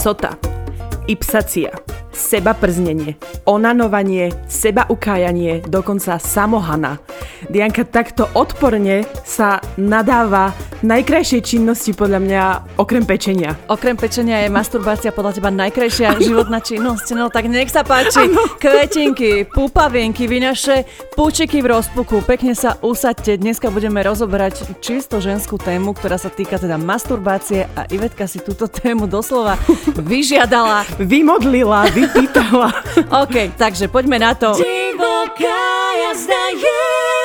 sota, ipsacia, seba prznenie, onanovanie, seba ukájanie, dokonca samohana. Dianka takto odporne sa nadáva najkrajšej činnosti podľa mňa okrem pečenia. Okrem pečenia je masturbácia podľa teba najkrajšia životná činnosť. No tak nech sa páči. Ano. Kvetinky, pupavienky, vy naše púčiky v rozpuku. Pekne sa usadte. Dneska budeme rozoberať čisto ženskú tému, ktorá sa týka teda masturbácie a Ivetka si túto tému doslova vyžiadala. Vymodlila, vypýtala. OK, takže poďme na to. Divoká jazda je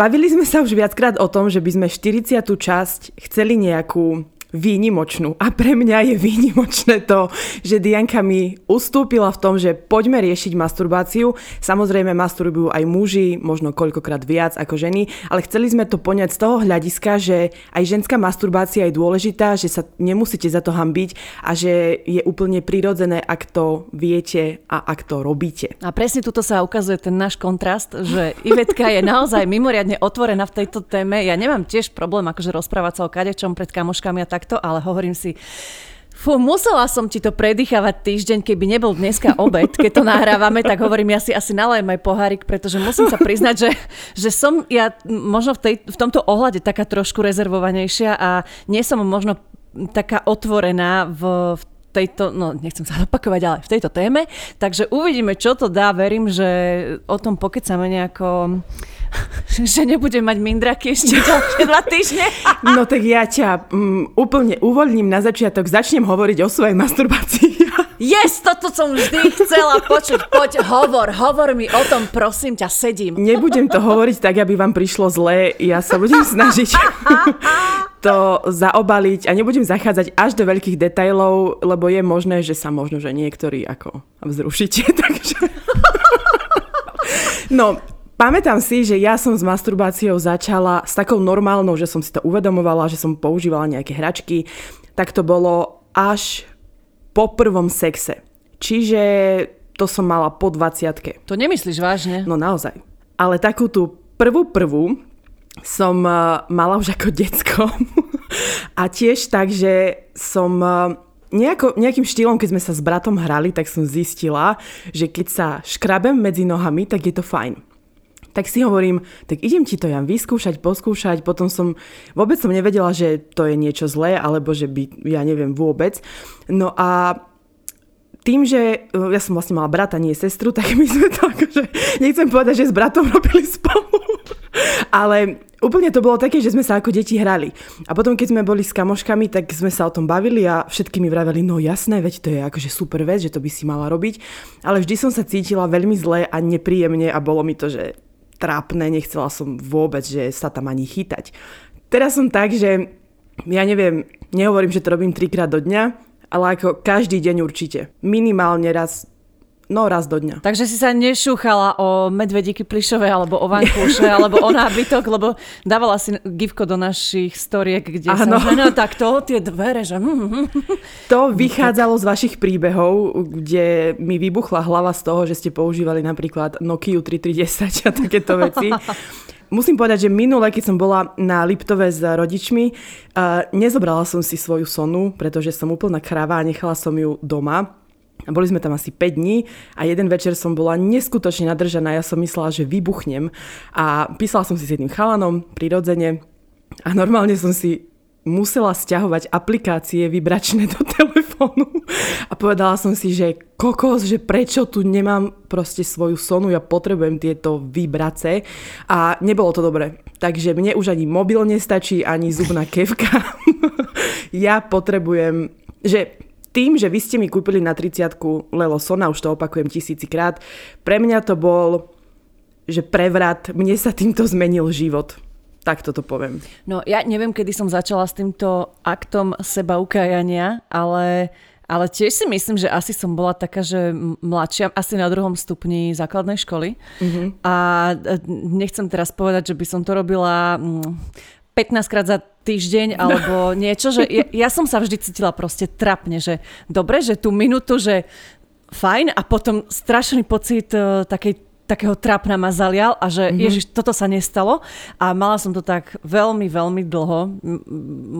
Bavili sme sa už viackrát o tom, že by sme 40. časť chceli nejakú výnimočnú. A pre mňa je výnimočné to, že Dianka mi ustúpila v tom, že poďme riešiť masturbáciu. Samozrejme masturbujú aj muži, možno koľkokrát viac ako ženy, ale chceli sme to poňať z toho hľadiska, že aj ženská masturbácia je dôležitá, že sa nemusíte za to hambiť a že je úplne prirodzené, ak to viete a ak to robíte. A presne tuto sa ukazuje ten náš kontrast, že Ivetka je naozaj mimoriadne otvorená v tejto téme. Ja nemám tiež problém akože rozprávať sa o kadečom pred kamoškami a tak takto, ale hovorím si, Fú, musela som ti to predýchavať týždeň, keby nebol dneska obed, keď to nahrávame, tak hovorím, ja si asi nalajem aj pohárik, pretože musím sa priznať, že, že som ja možno v, tej, v tomto ohľade taká trošku rezervovanejšia a nie som možno taká otvorená v, v tejto, no nechcem sa opakovať, ale v tejto téme. Takže uvidíme, čo to dá. Verím, že o tom pokecame nejako že nebudem mať mindraky ešte ďalšie dva týždne. No tak ja ťa um, úplne uvoľním na začiatok, začnem hovoriť o svojej masturbácii. Yes, toto som vždy chcela počuť. Poď, hovor, hovor mi o tom, prosím ťa, sedím. Nebudem to hovoriť tak, aby vám prišlo zlé. Ja sa budem snažiť to zaobaliť a nebudem zachádzať až do veľkých detailov, lebo je možné, že sa možno, že niektorí ako vzrušíte, takže... No, Pamätám si, že ja som s masturbáciou začala s takou normálnou, že som si to uvedomovala, že som používala nejaké hračky. Tak to bolo až po prvom sexe. Čiže to som mala po 20 To nemyslíš vážne? No naozaj. Ale takú tú prvú prvú som uh, mala už ako decko. A tiež tak, že som uh, nejako, nejakým štýlom, keď sme sa s bratom hrali, tak som zistila, že keď sa škrabem medzi nohami, tak je to fajn tak si hovorím, tak idem ti to ja vyskúšať, poskúšať, potom som, vôbec som nevedela, že to je niečo zlé, alebo že by, ja neviem vôbec. No a tým, že ja som vlastne mala brata, nie sestru, tak my sme to akože, nechcem povedať, že s bratom robili spolu, ale úplne to bolo také, že sme sa ako deti hrali. A potom, keď sme boli s kamoškami, tak sme sa o tom bavili a všetky mi vraveli, no jasné, veď to je akože super vec, že to by si mala robiť. Ale vždy som sa cítila veľmi zle a nepríjemne a bolo mi to, že trápne, nechcela som vôbec, že sa tam ani chytať. Teraz som tak, že ja neviem, nehovorím, že to robím trikrát do dňa, ale ako každý deň určite. Minimálne raz No raz do dňa. Takže si sa nešúchala o medvedíky plišové, alebo o vankúše, alebo o nábytok, lebo dávala si gifko do našich storiek, kde ano. som, no tak to, tie dvere, že... To vychádzalo z vašich príbehov, kde mi vybuchla hlava z toho, že ste používali napríklad Nokia 3310 a takéto veci. Musím povedať, že minule, keď som bola na Liptove s rodičmi, uh, nezobrala som si svoju sonu, pretože som úplná kráva a nechala som ju doma boli sme tam asi 5 dní a jeden večer som bola neskutočne nadržaná. Ja som myslela, že vybuchnem a písala som si s jedným chalanom prirodzene a normálne som si musela stiahovať aplikácie vybračné do telefónu a povedala som si, že kokos, že prečo tu nemám proste svoju sonu, ja potrebujem tieto vybrace a nebolo to dobre. Takže mne už ani mobil nestačí, ani zubná kevka. ja potrebujem, že tým, že vy ste mi kúpili na 30 Lelo Sona, už to opakujem tisícikrát, pre mňa to bol, že prevrat, mne sa týmto zmenil život. Tak toto poviem. No ja neviem, kedy som začala s týmto aktom seba ukájania, ale ale tiež si myslím, že asi som bola taká, že mladšia, asi na druhom stupni základnej školy. Mm-hmm. A e, nechcem teraz povedať, že by som to robila 15 krát za týždeň alebo niečo, že ja, ja som sa vždy cítila proste trapne, že dobre, že tú minútu, že fajn a potom strašný pocit uh, takej takého trápna ma zalial a že mm-hmm. ježiš, toto sa nestalo a mala som to tak veľmi, veľmi dlho. M-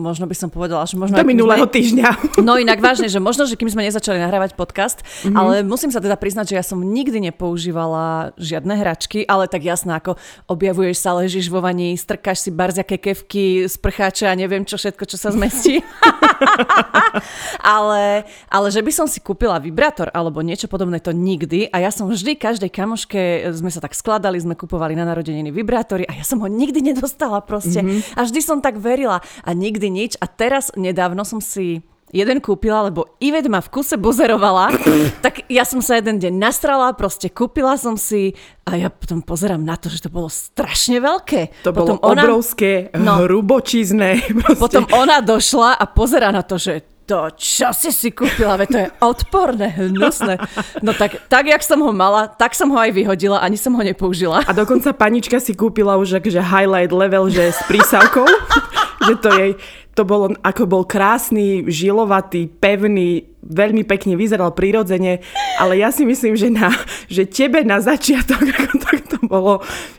možno by som povedala, že možno... Do minulého sme... týždňa. No inak vážne, že možno, že kým sme nezačali nahrávať podcast, mm-hmm. ale musím sa teda priznať, že ja som nikdy nepoužívala žiadne hračky, ale tak jasné, ako objavuješ sa, ležíš vo vani, strkáš si barziaké kevky, sprcháče a neviem čo všetko, čo sa zmestí. ale, ale že by som si kúpila vibrátor alebo niečo podobné, to nikdy. A ja som vždy každej kamoške, sme sa tak skladali, sme kupovali na narodeniny vibrátory a ja som ho nikdy nedostala proste. Mm-hmm. A vždy som tak verila a nikdy nič. A teraz nedávno som si jeden kúpila, lebo Ivet ma v kuse buzerovala, tak ja som sa jeden deň nastrala, proste kúpila som si a ja potom pozerám na to, že to bolo strašne veľké. To potom bolo ona, obrovské, no, hrubočízne. Proste. Potom ona došla a pozera na to, že to, čo si si kúpila, veď to je odporné, hnusné. No tak, tak, jak som ho mala, tak som ho aj vyhodila, ani som ho nepoužila. A dokonca panička si kúpila už akože highlight level, že s prísavkou, že to jej to bolo, ako bol krásny, žilovatý, pevný, veľmi pekne vyzeral prirodzene, ale ja si myslím, že, na, že tebe na začiatok, ako to, to bolo,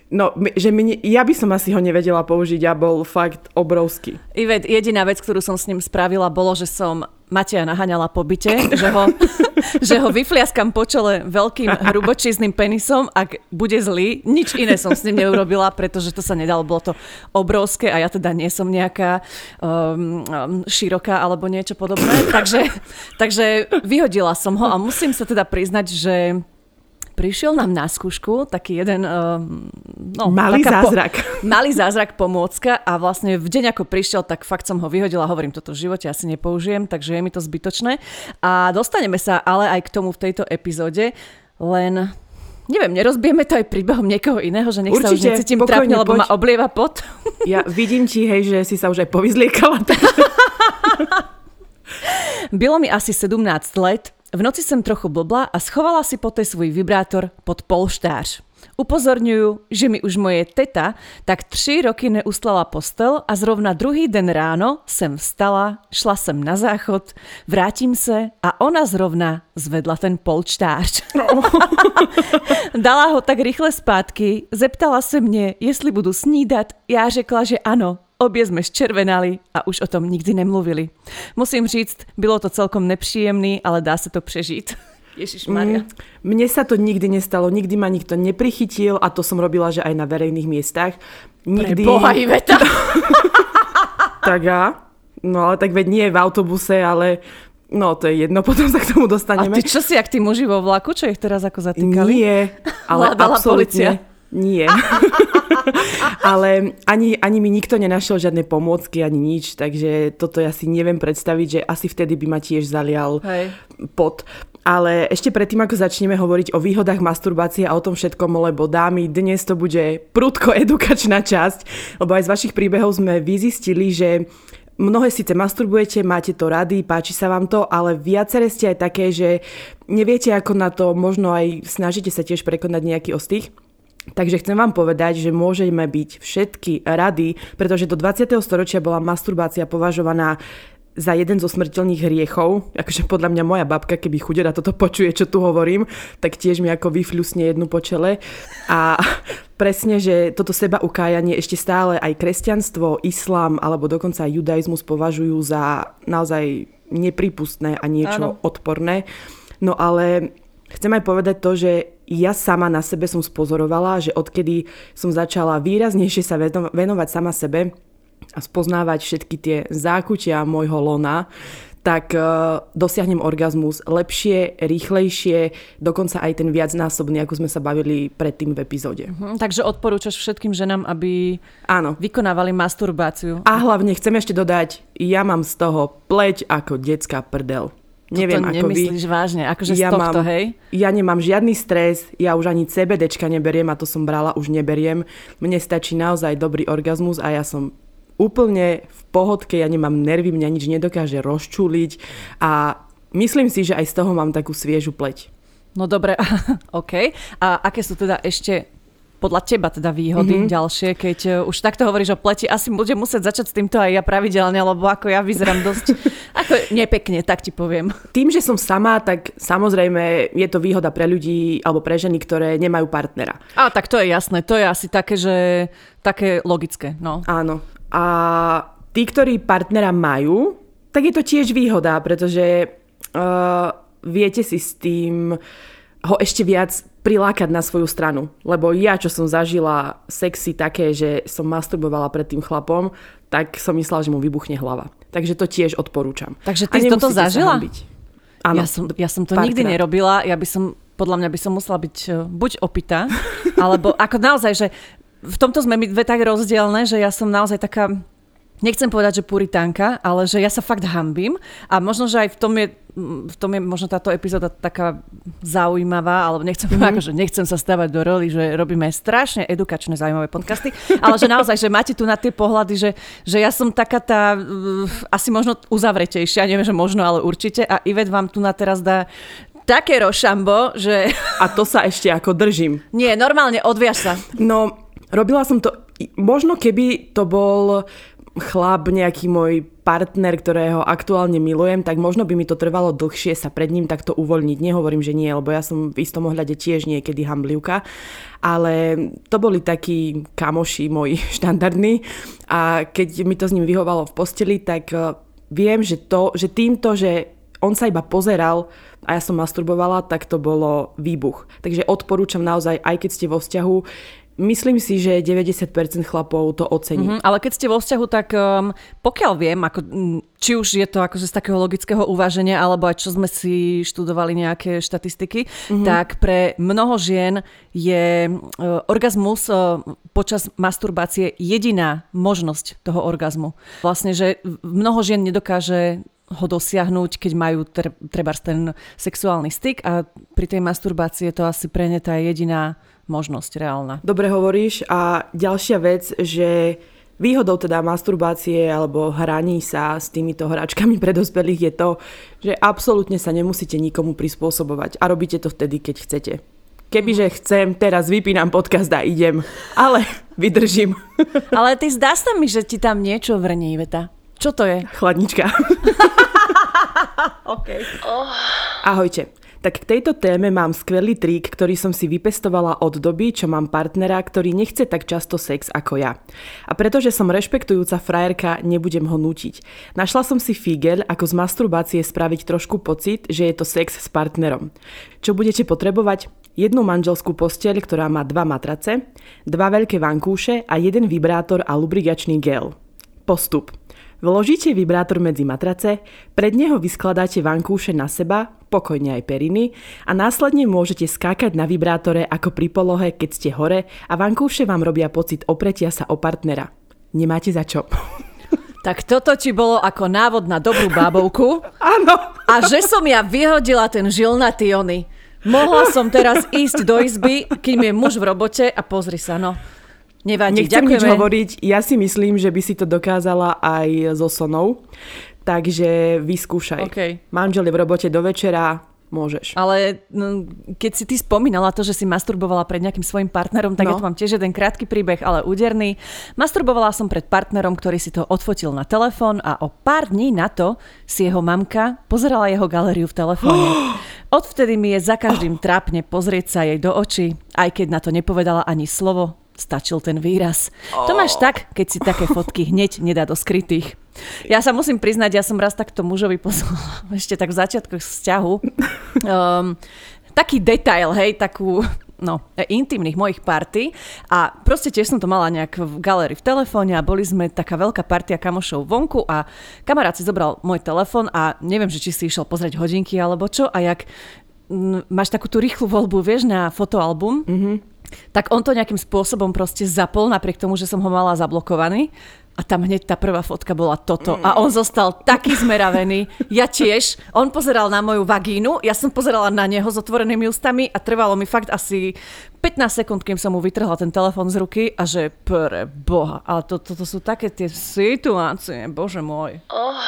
no, že mi, ja by som asi ho nevedela použiť a bol fakt obrovský. Ivet, jediná vec, ktorú som s ním spravila, bolo, že som Mateja naháňala po byte, že ho, že ho vyfliaskam po čele veľkým hrubočízným penisom, ak bude zlý. Nič iné som s ním neurobila, pretože to sa nedalo, bolo to obrovské a ja teda nie som nejaká um, široká alebo niečo podobné. Takže, takže vyhodila som ho a musím sa teda priznať, že prišiel nám na skúšku taký jeden... Uh, no, malý zázrak. Po, malý zázrak pomôcka a vlastne v deň ako prišiel, tak fakt som ho vyhodila. Hovorím, toto v živote asi nepoužijem, takže je mi to zbytočné. A dostaneme sa ale aj k tomu v tejto epizóde, len Neviem, nerozbijeme to aj príbehom niekoho iného, že nech Určite, sa už necítim trápne, lebo poď. ma oblieva pot. Ja vidím ti, hej, že si sa už aj povyzliekala. Bylo mi asi 17 let v noci jsem trochu blbla a schovala si poté svůj vibrátor pod polštář. Upozorňuju, že mi už moje teta tak tři roky neustlala postel a zrovna druhý den ráno jsem vstala, šla jsem na záchod, vrátím se a ona zrovna zvedla ten polštář. No. Dala ho tak rychle zpátky, zeptala se mě, jestli budu snídat, já řekla, že ano, Obě sme zčervenali a už o tom nikdy nemluvili. Musím říct, bylo to celkom nepříjemný, ale dá sa to prežiť. Ježiš Maria. Mm, mne sa to nikdy nestalo, nikdy ma nikto neprichytil a to som robila, že aj na verejných miestach. Nikdy... Pre boha Iveta. tak a? No ale tak veď nie v autobuse, ale No, to je jedno, potom sa k tomu dostaneme. A ty čo si, ak tí muži vo vlaku, čo ich teraz ako zatýkali? Nie, ale absolútne. Nie. Ale ani, ani mi nikto nenašiel žiadne pomôcky, ani nič, takže toto ja si neviem predstaviť, že asi vtedy by ma tiež zalial Hej. pot. Ale ešte predtým, ako začneme hovoriť o výhodách masturbácie a o tom všetkom, lebo dámy, dnes to bude prudko edukačná časť, lebo aj z vašich príbehov sme vyzistili, že mnohé síce masturbujete, máte to rady, páči sa vám to, ale viaceré ste aj také, že neviete ako na to, možno aj snažíte sa tiež prekonať nejaký ostých. Takže chcem vám povedať, že môžeme byť všetky rady, pretože do 20. storočia bola masturbácia považovaná za jeden zo smrteľných hriechov. Akože podľa mňa moja babka, keby chudera toto počuje, čo tu hovorím, tak tiež mi ako vyfľusne jednu po čele. A presne, že toto seba ukájanie ešte stále aj kresťanstvo, islám alebo dokonca aj judaizmus považujú za naozaj nepripustné a niečo Áno. odporné. No ale chcem aj povedať to, že ja sama na sebe som spozorovala, že odkedy som začala výraznejšie sa venovať sama sebe a spoznávať všetky tie zákutia môjho lona, tak uh, dosiahnem orgazmus lepšie, rýchlejšie, dokonca aj ten viacnásobný, ako sme sa bavili predtým v epizóde. Uh-huh, takže odporúčaš všetkým ženám, aby Áno. vykonávali masturbáciu. A hlavne chcem ešte dodať, ja mám z toho pleť ako detská prdel. Neviem, ako nemyslíš vy. vážne, akože ja z tohto, mám, hej? Ja nemám žiadny stres, ja už ani CBDčka neberiem a to som brala, už neberiem. Mne stačí naozaj dobrý orgazmus a ja som úplne v pohodke, ja nemám nervy, mňa nič nedokáže rozčúliť a myslím si, že aj z toho mám takú sviežu pleť. No dobre, OK. A aké sú teda ešte podľa teba teda výhody mm-hmm. ďalšie, keď uh, už takto hovoríš o pleti, asi budem musieť začať s týmto aj ja pravidelne, lebo ako ja vyzerám dosť ako nepekne, tak ti poviem. Tým, že som sama, tak samozrejme je to výhoda pre ľudí alebo pre ženy, ktoré nemajú partnera. A tak to je jasné, to je asi také, že také logické. No. Áno. A tí, ktorí partnera majú, tak je to tiež výhoda, pretože uh, viete si s tým ho ešte viac prilákať na svoju stranu. Lebo ja, čo som zažila sexy také, že som masturbovala pred tým chlapom, tak som myslela, že mu vybuchne hlava. Takže to tiež odporúčam. Takže ty toto zažila? Áno, ja som, ja som to párkrát. nikdy nerobila. Ja by som, podľa mňa by som musela byť uh, buď opitá, alebo ako naozaj, že v tomto sme my dve tak rozdielne, že ja som naozaj taká nechcem povedať, že puritánka, ale že ja sa fakt hambím a možno, že aj v tom je, v tom je možno táto epizóda taká zaujímavá, alebo nechcem mm-hmm. povedať, že nechcem sa stavať do roli, že robíme strašne edukačné zaujímavé podcasty, ale že naozaj, že máte tu na tie pohľady, že, že ja som taká tá uh, asi možno uzavretejšia, neviem, že možno, ale určite a Ivet vám tu na teraz dá také rošambo, že... A to sa ešte ako držím. Nie, normálne odviaž sa. No, robila som to, možno keby to bol chlap, nejaký môj partner, ktorého aktuálne milujem, tak možno by mi to trvalo dlhšie sa pred ním takto uvoľniť. Nehovorím, že nie, lebo ja som v istom ohľade tiež niekedy hamblivka, ale to boli takí kamoši moji štandardní a keď mi to s ním vyhovalo v posteli, tak eh, viem, že, to, že týmto, že on sa iba pozeral a ja som masturbovala, tak to bolo výbuch. Takže odporúčam naozaj, aj keď ste vo vzťahu, Myslím si, že 90% chlapov to ocení. Mm-hmm, ale keď ste vo vzťahu, tak um, pokiaľ viem, ako, či už je to akože z takého logického uváženia, alebo aj čo sme si študovali nejaké štatistiky, mm-hmm. tak pre mnoho žien je uh, orgazmus uh, počas masturbácie jediná možnosť toho orgazmu. Vlastne, že mnoho žien nedokáže ho dosiahnuť, keď majú treba ten sexuálny styk a pri tej masturbácii je to asi pre ne tá jediná možnosť reálna. Dobre hovoríš a ďalšia vec, že Výhodou teda masturbácie alebo hraní sa s týmito hračkami pre dospelých je to, že absolútne sa nemusíte nikomu prispôsobovať a robíte to vtedy, keď chcete. Kebyže chcem, teraz vypínam podcast a idem, ale vydržím. Ale ty zdá sa mi, že ti tam niečo vrní, Veta. Čo to je? Chladnička. okay. oh. Ahojte. Tak k tejto téme mám skvelý trik, ktorý som si vypestovala od doby, čo mám partnera, ktorý nechce tak často sex ako ja. A pretože som rešpektujúca frajerka, nebudem ho nútiť. Našla som si figel, ako z masturbácie spraviť trošku pocit, že je to sex s partnerom. Čo budete potrebovať? Jednu manželskú posteľ, ktorá má dva matrace, dva veľké vankúše a jeden vibrátor a lubrigačný gel. Postup. Vložíte vibrátor medzi matrace, pred neho vyskladáte vankúše na seba, pokojne aj periny a následne môžete skákať na vibrátore ako pri polohe, keď ste hore a vankúše vám robia pocit opretia sa o partnera. Nemáte za čo. Tak toto ti bolo ako návod na dobrú bábovku. Áno. A že som ja vyhodila ten žil na tiony. Mohla som teraz ísť do izby, kým je muž v robote a pozri sa, no. Nevadí, Nechcem ďakujeme. nič hovoriť, ja si myslím, že by si to dokázala aj so sonou, takže vyskúšaj. Okay. Manžel je v robote do večera, môžeš. Ale no, keď si ty spomínala to, že si masturbovala pred nejakým svojim partnerom, tak no. ja tu mám tiež jeden krátky príbeh, ale úderný. Masturbovala som pred partnerom, ktorý si to odfotil na telefón a o pár dní na to si jeho mamka pozerala jeho galériu v telefóne. Odvtedy mi je za každým trápne pozrieť sa jej do očí, aj keď na to nepovedala ani slovo, stačil ten výraz. Oh. To máš tak, keď si také fotky hneď nedá do skrytých. Ja sa musím priznať, ja som raz takto mužovi poslala ešte tak v začiatkoch vzťahu um, taký detail, hej, takú no, intimných mojich party a proste tiež som to mala nejak v galerii v telefóne a boli sme taká veľká partia kamošov vonku a kamarát si zobral môj telefón a neviem, že či si išiel pozrieť hodinky alebo čo a jak m, máš takú tú rýchlu voľbu, vieš, na fotoalbum, mm-hmm tak on to nejakým spôsobom proste zapol, napriek tomu, že som ho mala zablokovaný. A tam hneď tá prvá fotka bola toto. A on zostal taký zmeravený. Ja tiež. On pozeral na moju vagínu, ja som pozerala na neho s otvorenými ústami a trvalo mi fakt asi 15 sekúnd, kým som mu vytrhla ten telefón z ruky a že pre boha, ale toto to, to sú také tie situácie, bože môj. Oh.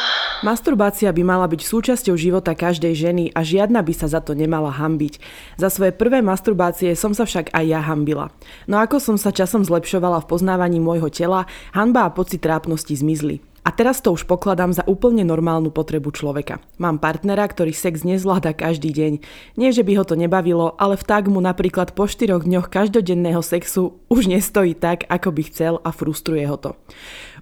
Masturbácia by mala byť súčasťou života každej ženy a žiadna by sa za to nemala hambiť. Za svoje prvé masturbácie som sa však aj ja hambila. No ako som sa časom zlepšovala v poznávaní môjho tela, hanba a pocit trápnosti zmizli. A teraz to už pokladám za úplne normálnu potrebu človeka. Mám partnera, ktorý sex nezvláda každý deň. Nie, že by ho to nebavilo, ale vták mu napríklad po 4 dňoch každodenného sexu už nestojí tak, ako by chcel a frustruje ho to.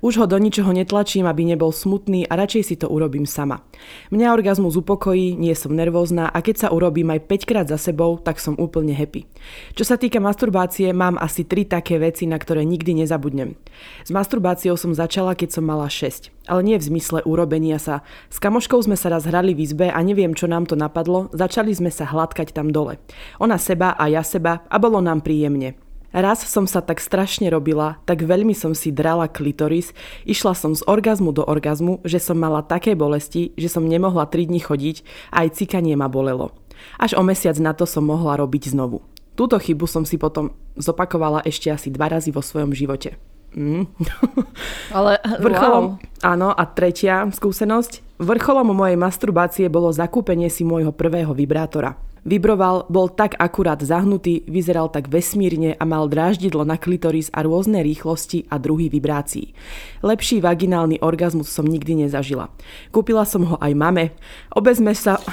Už ho do ničoho netlačím, aby nebol smutný a radšej si to urobím sama. Mňa orgazmus upokojí, nie som nervózna a keď sa urobím aj 5 krát za sebou, tak som úplne happy. Čo sa týka masturbácie, mám asi 3 také veci, na ktoré nikdy nezabudnem. S masturbáciou som začala, keď som mala 6 ale nie v zmysle urobenia sa. S kamoškou sme sa raz hrali v izbe a neviem, čo nám to napadlo, začali sme sa hladkať tam dole. Ona seba a ja seba a bolo nám príjemne. Raz som sa tak strašne robila, tak veľmi som si drala klitoris, išla som z orgazmu do orgazmu, že som mala také bolesti, že som nemohla 3 dní chodiť a aj cikanie ma bolelo. Až o mesiac na to som mohla robiť znovu. Túto chybu som si potom zopakovala ešte asi dva razy vo svojom živote. Mm. Ale Vrcholom, wow. áno, a tretia skúsenosť. Vrcholom mojej masturbácie bolo zakúpenie si môjho prvého vibrátora. Vibroval, bol tak akurát zahnutý, vyzeral tak vesmírne a mal dráždidlo na klitoris a rôzne rýchlosti a druhy vibrácií. Lepší vaginálny orgazmus som nikdy nezažila. Kúpila som ho aj mame. Obe sme sa...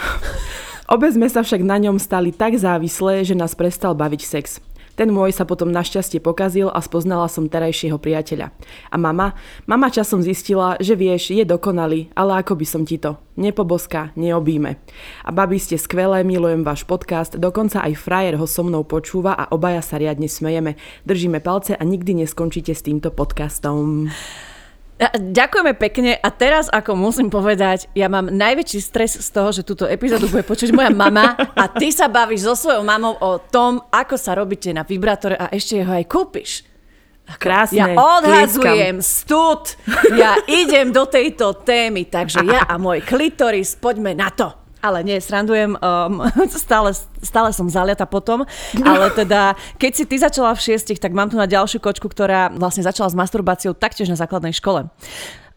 Obe sme sa však na ňom stali tak závislé, že nás prestal baviť sex. Ten môj sa potom našťastie pokazil a spoznala som terajšieho priateľa. A mama? Mama časom zistila, že vieš, je dokonalý, ale ako by som ti to? Nepoboská, neobíme. A babi ste skvelé, milujem váš podcast, dokonca aj frajer ho so mnou počúva a obaja sa riadne smejeme. Držíme palce a nikdy neskončíte s týmto podcastom. Ďakujeme pekne a teraz, ako musím povedať, ja mám najväčší stres z toho, že túto epizódu bude počuť moja mama a ty sa bavíš so svojou mamou o tom, ako sa robíte na vibrátore a ešte ho aj kúpiš. Krásne. Ja odhazujem stud, ja idem do tejto témy, takže ja a môj klitoris, poďme na to. Ale nie, srandujem, um, stále, stále som zaliata potom, ale teda, keď si ty začala v šiestich, tak mám tu na ďalšiu kočku, ktorá vlastne začala s masturbáciou taktiež na základnej škole.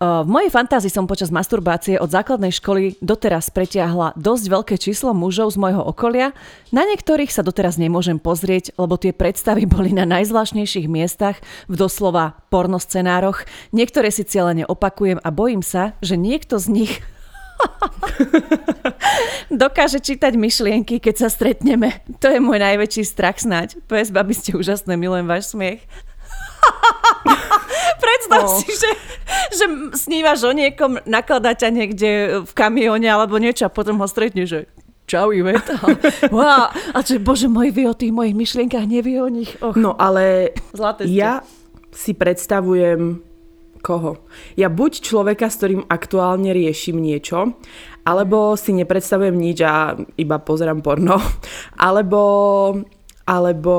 Uh, v mojej fantázii som počas masturbácie od základnej školy doteraz pretiahla dosť veľké číslo mužov z môjho okolia. Na niektorých sa doteraz nemôžem pozrieť, lebo tie predstavy boli na najzvláštnejších miestach, v doslova pornoscenároch. Niektoré si cieľene opakujem a bojím sa, že niekto z nich Dokáže čítať myšlienky, keď sa stretneme. To je môj najväčší strach snáď. PS, babi, ste úžasné, milujem váš smiech. Predstav oh. si, že, že snívaš o niekom, nakladá ťa niekde v kamióne alebo niečo a potom ho stretne, že čau Iveta. Wow. A že bože môj, vy o tých mojich myšlienkach, nevie o nich. Och. No ale Zlaté ja si predstavujem koho. Ja buď človeka, s ktorým aktuálne riešim niečo, alebo si nepredstavujem nič a iba pozerám porno, alebo, alebo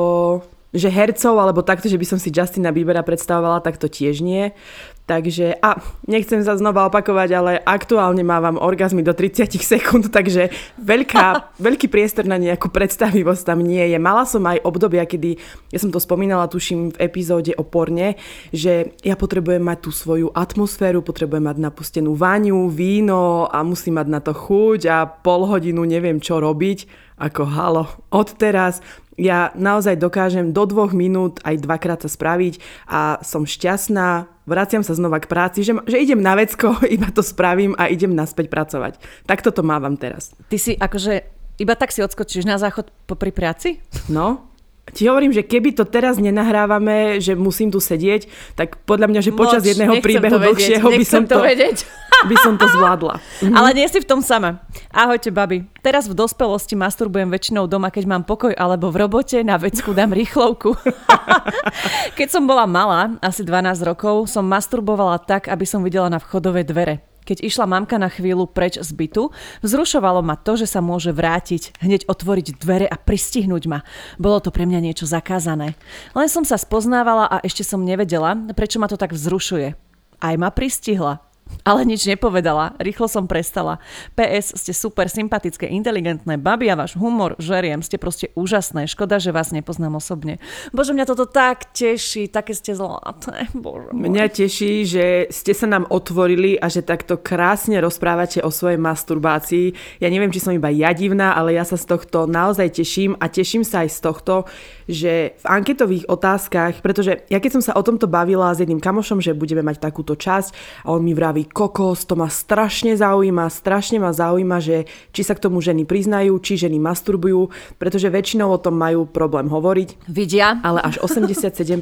že hercov, alebo takto, že by som si Justina Biebera predstavovala, tak to tiež nie. Takže, a nechcem sa znova opakovať, ale aktuálne mávam orgazmy do 30 sekúnd, takže veľká, veľký priestor na nejakú predstavivosť tam nie je. Mala som aj obdobia, kedy, ja som to spomínala, tuším, v epizóde o porne, že ja potrebujem mať tú svoju atmosféru, potrebujem mať napustenú váňu, víno a musím mať na to chuť a pol hodinu neviem čo robiť. Ako halo, odteraz ja naozaj dokážem do dvoch minút aj dvakrát sa spraviť a som šťastná, vraciam sa znova k práci, že, že idem na vecko, iba to spravím a idem naspäť pracovať. Tak toto mávam teraz. Ty si akože iba tak si odskočíš na záchod popri práci? No, ti hovorím, že keby to teraz nenahrávame, že musím tu sedieť, tak podľa mňa, že počas Moč, jedného príbehu dlhšieho by som to, to vedieť. by som to zvládla. Mhm. Ale nie si v tom sama. Ahojte, babi. Teraz v dospelosti masturbujem väčšinou doma, keď mám pokoj alebo v robote, na vecku dám rýchlovku. keď som bola malá, asi 12 rokov, som masturbovala tak, aby som videla na vchodové dvere. Keď išla mamka na chvíľu preč z bytu, vzrušovalo ma to, že sa môže vrátiť, hneď otvoriť dvere a pristihnúť ma. Bolo to pre mňa niečo zakázané. Len som sa spoznávala a ešte som nevedela, prečo ma to tak vzrušuje. Aj ma pristihla ale nič nepovedala. Rýchlo som prestala. PS, ste super sympatické, inteligentné, babi a váš humor, žeriem, ste proste úžasné. Škoda, že vás nepoznám osobne. Bože, mňa toto tak teší, také ste zlaté. Bože. Mňa teší, že ste sa nám otvorili a že takto krásne rozprávate o svojej masturbácii. Ja neviem, či som iba ja divná, ale ja sa z tohto naozaj teším a teším sa aj z tohto, že v anketových otázkach, pretože ja keď som sa o tomto bavila s jedným kamošom, že budeme mať takúto časť a on mi vraví, kokos, to ma strašne zaujíma, strašne ma zaujíma, že či sa k tomu ženy priznajú, či ženy masturbujú, pretože väčšinou o tom majú problém hovoriť. Vidia? Ale až 87%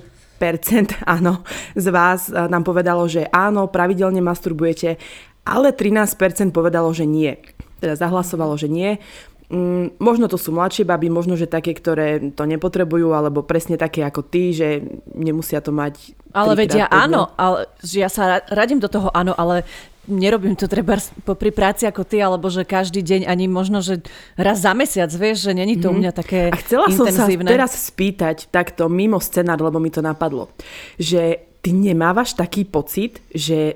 áno, z vás eh, nám povedalo, že áno, pravidelne masturbujete, ale 13% povedalo, že nie. Teda zahlasovalo, že nie. Mm, možno to sú mladšie baby, možno, že také, ktoré to nepotrebujú, alebo presne také ako ty, že nemusia to mať ale vedia áno, ale, že ja sa radím do toho áno, ale nerobím to treba pri práci ako ty, alebo že každý deň ani možno, že raz za mesiac, vieš, že není to mm-hmm. u mňa také A chcela intenzívne. som sa teraz spýtať takto mimo scenár, lebo mi to napadlo, že ty nemávaš taký pocit, že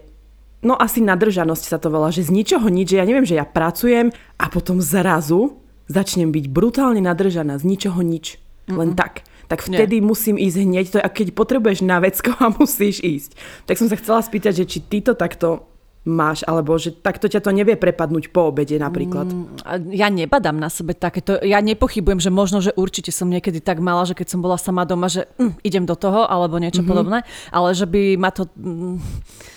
no asi nadržanosť sa to volá, že z ničoho nič, že ja neviem, že ja pracujem a potom zrazu začnem byť brutálne nadržaná z ničoho nič. Mm-mm. Len tak. Tak vtedy Nie. musím ísť hneď. To je, keď potrebuješ na vecko a musíš ísť. Tak som sa chcela spýtať, že či ty to takto máš, alebo že takto ťa to nevie prepadnúť po obede napríklad. Mm, ja nebadám na sebe takéto, ja nepochybujem, že možno, že určite som niekedy tak mala, že keď som bola sama doma, že mm, idem do toho, alebo niečo mm-hmm. podobné, ale že by ma to, mm,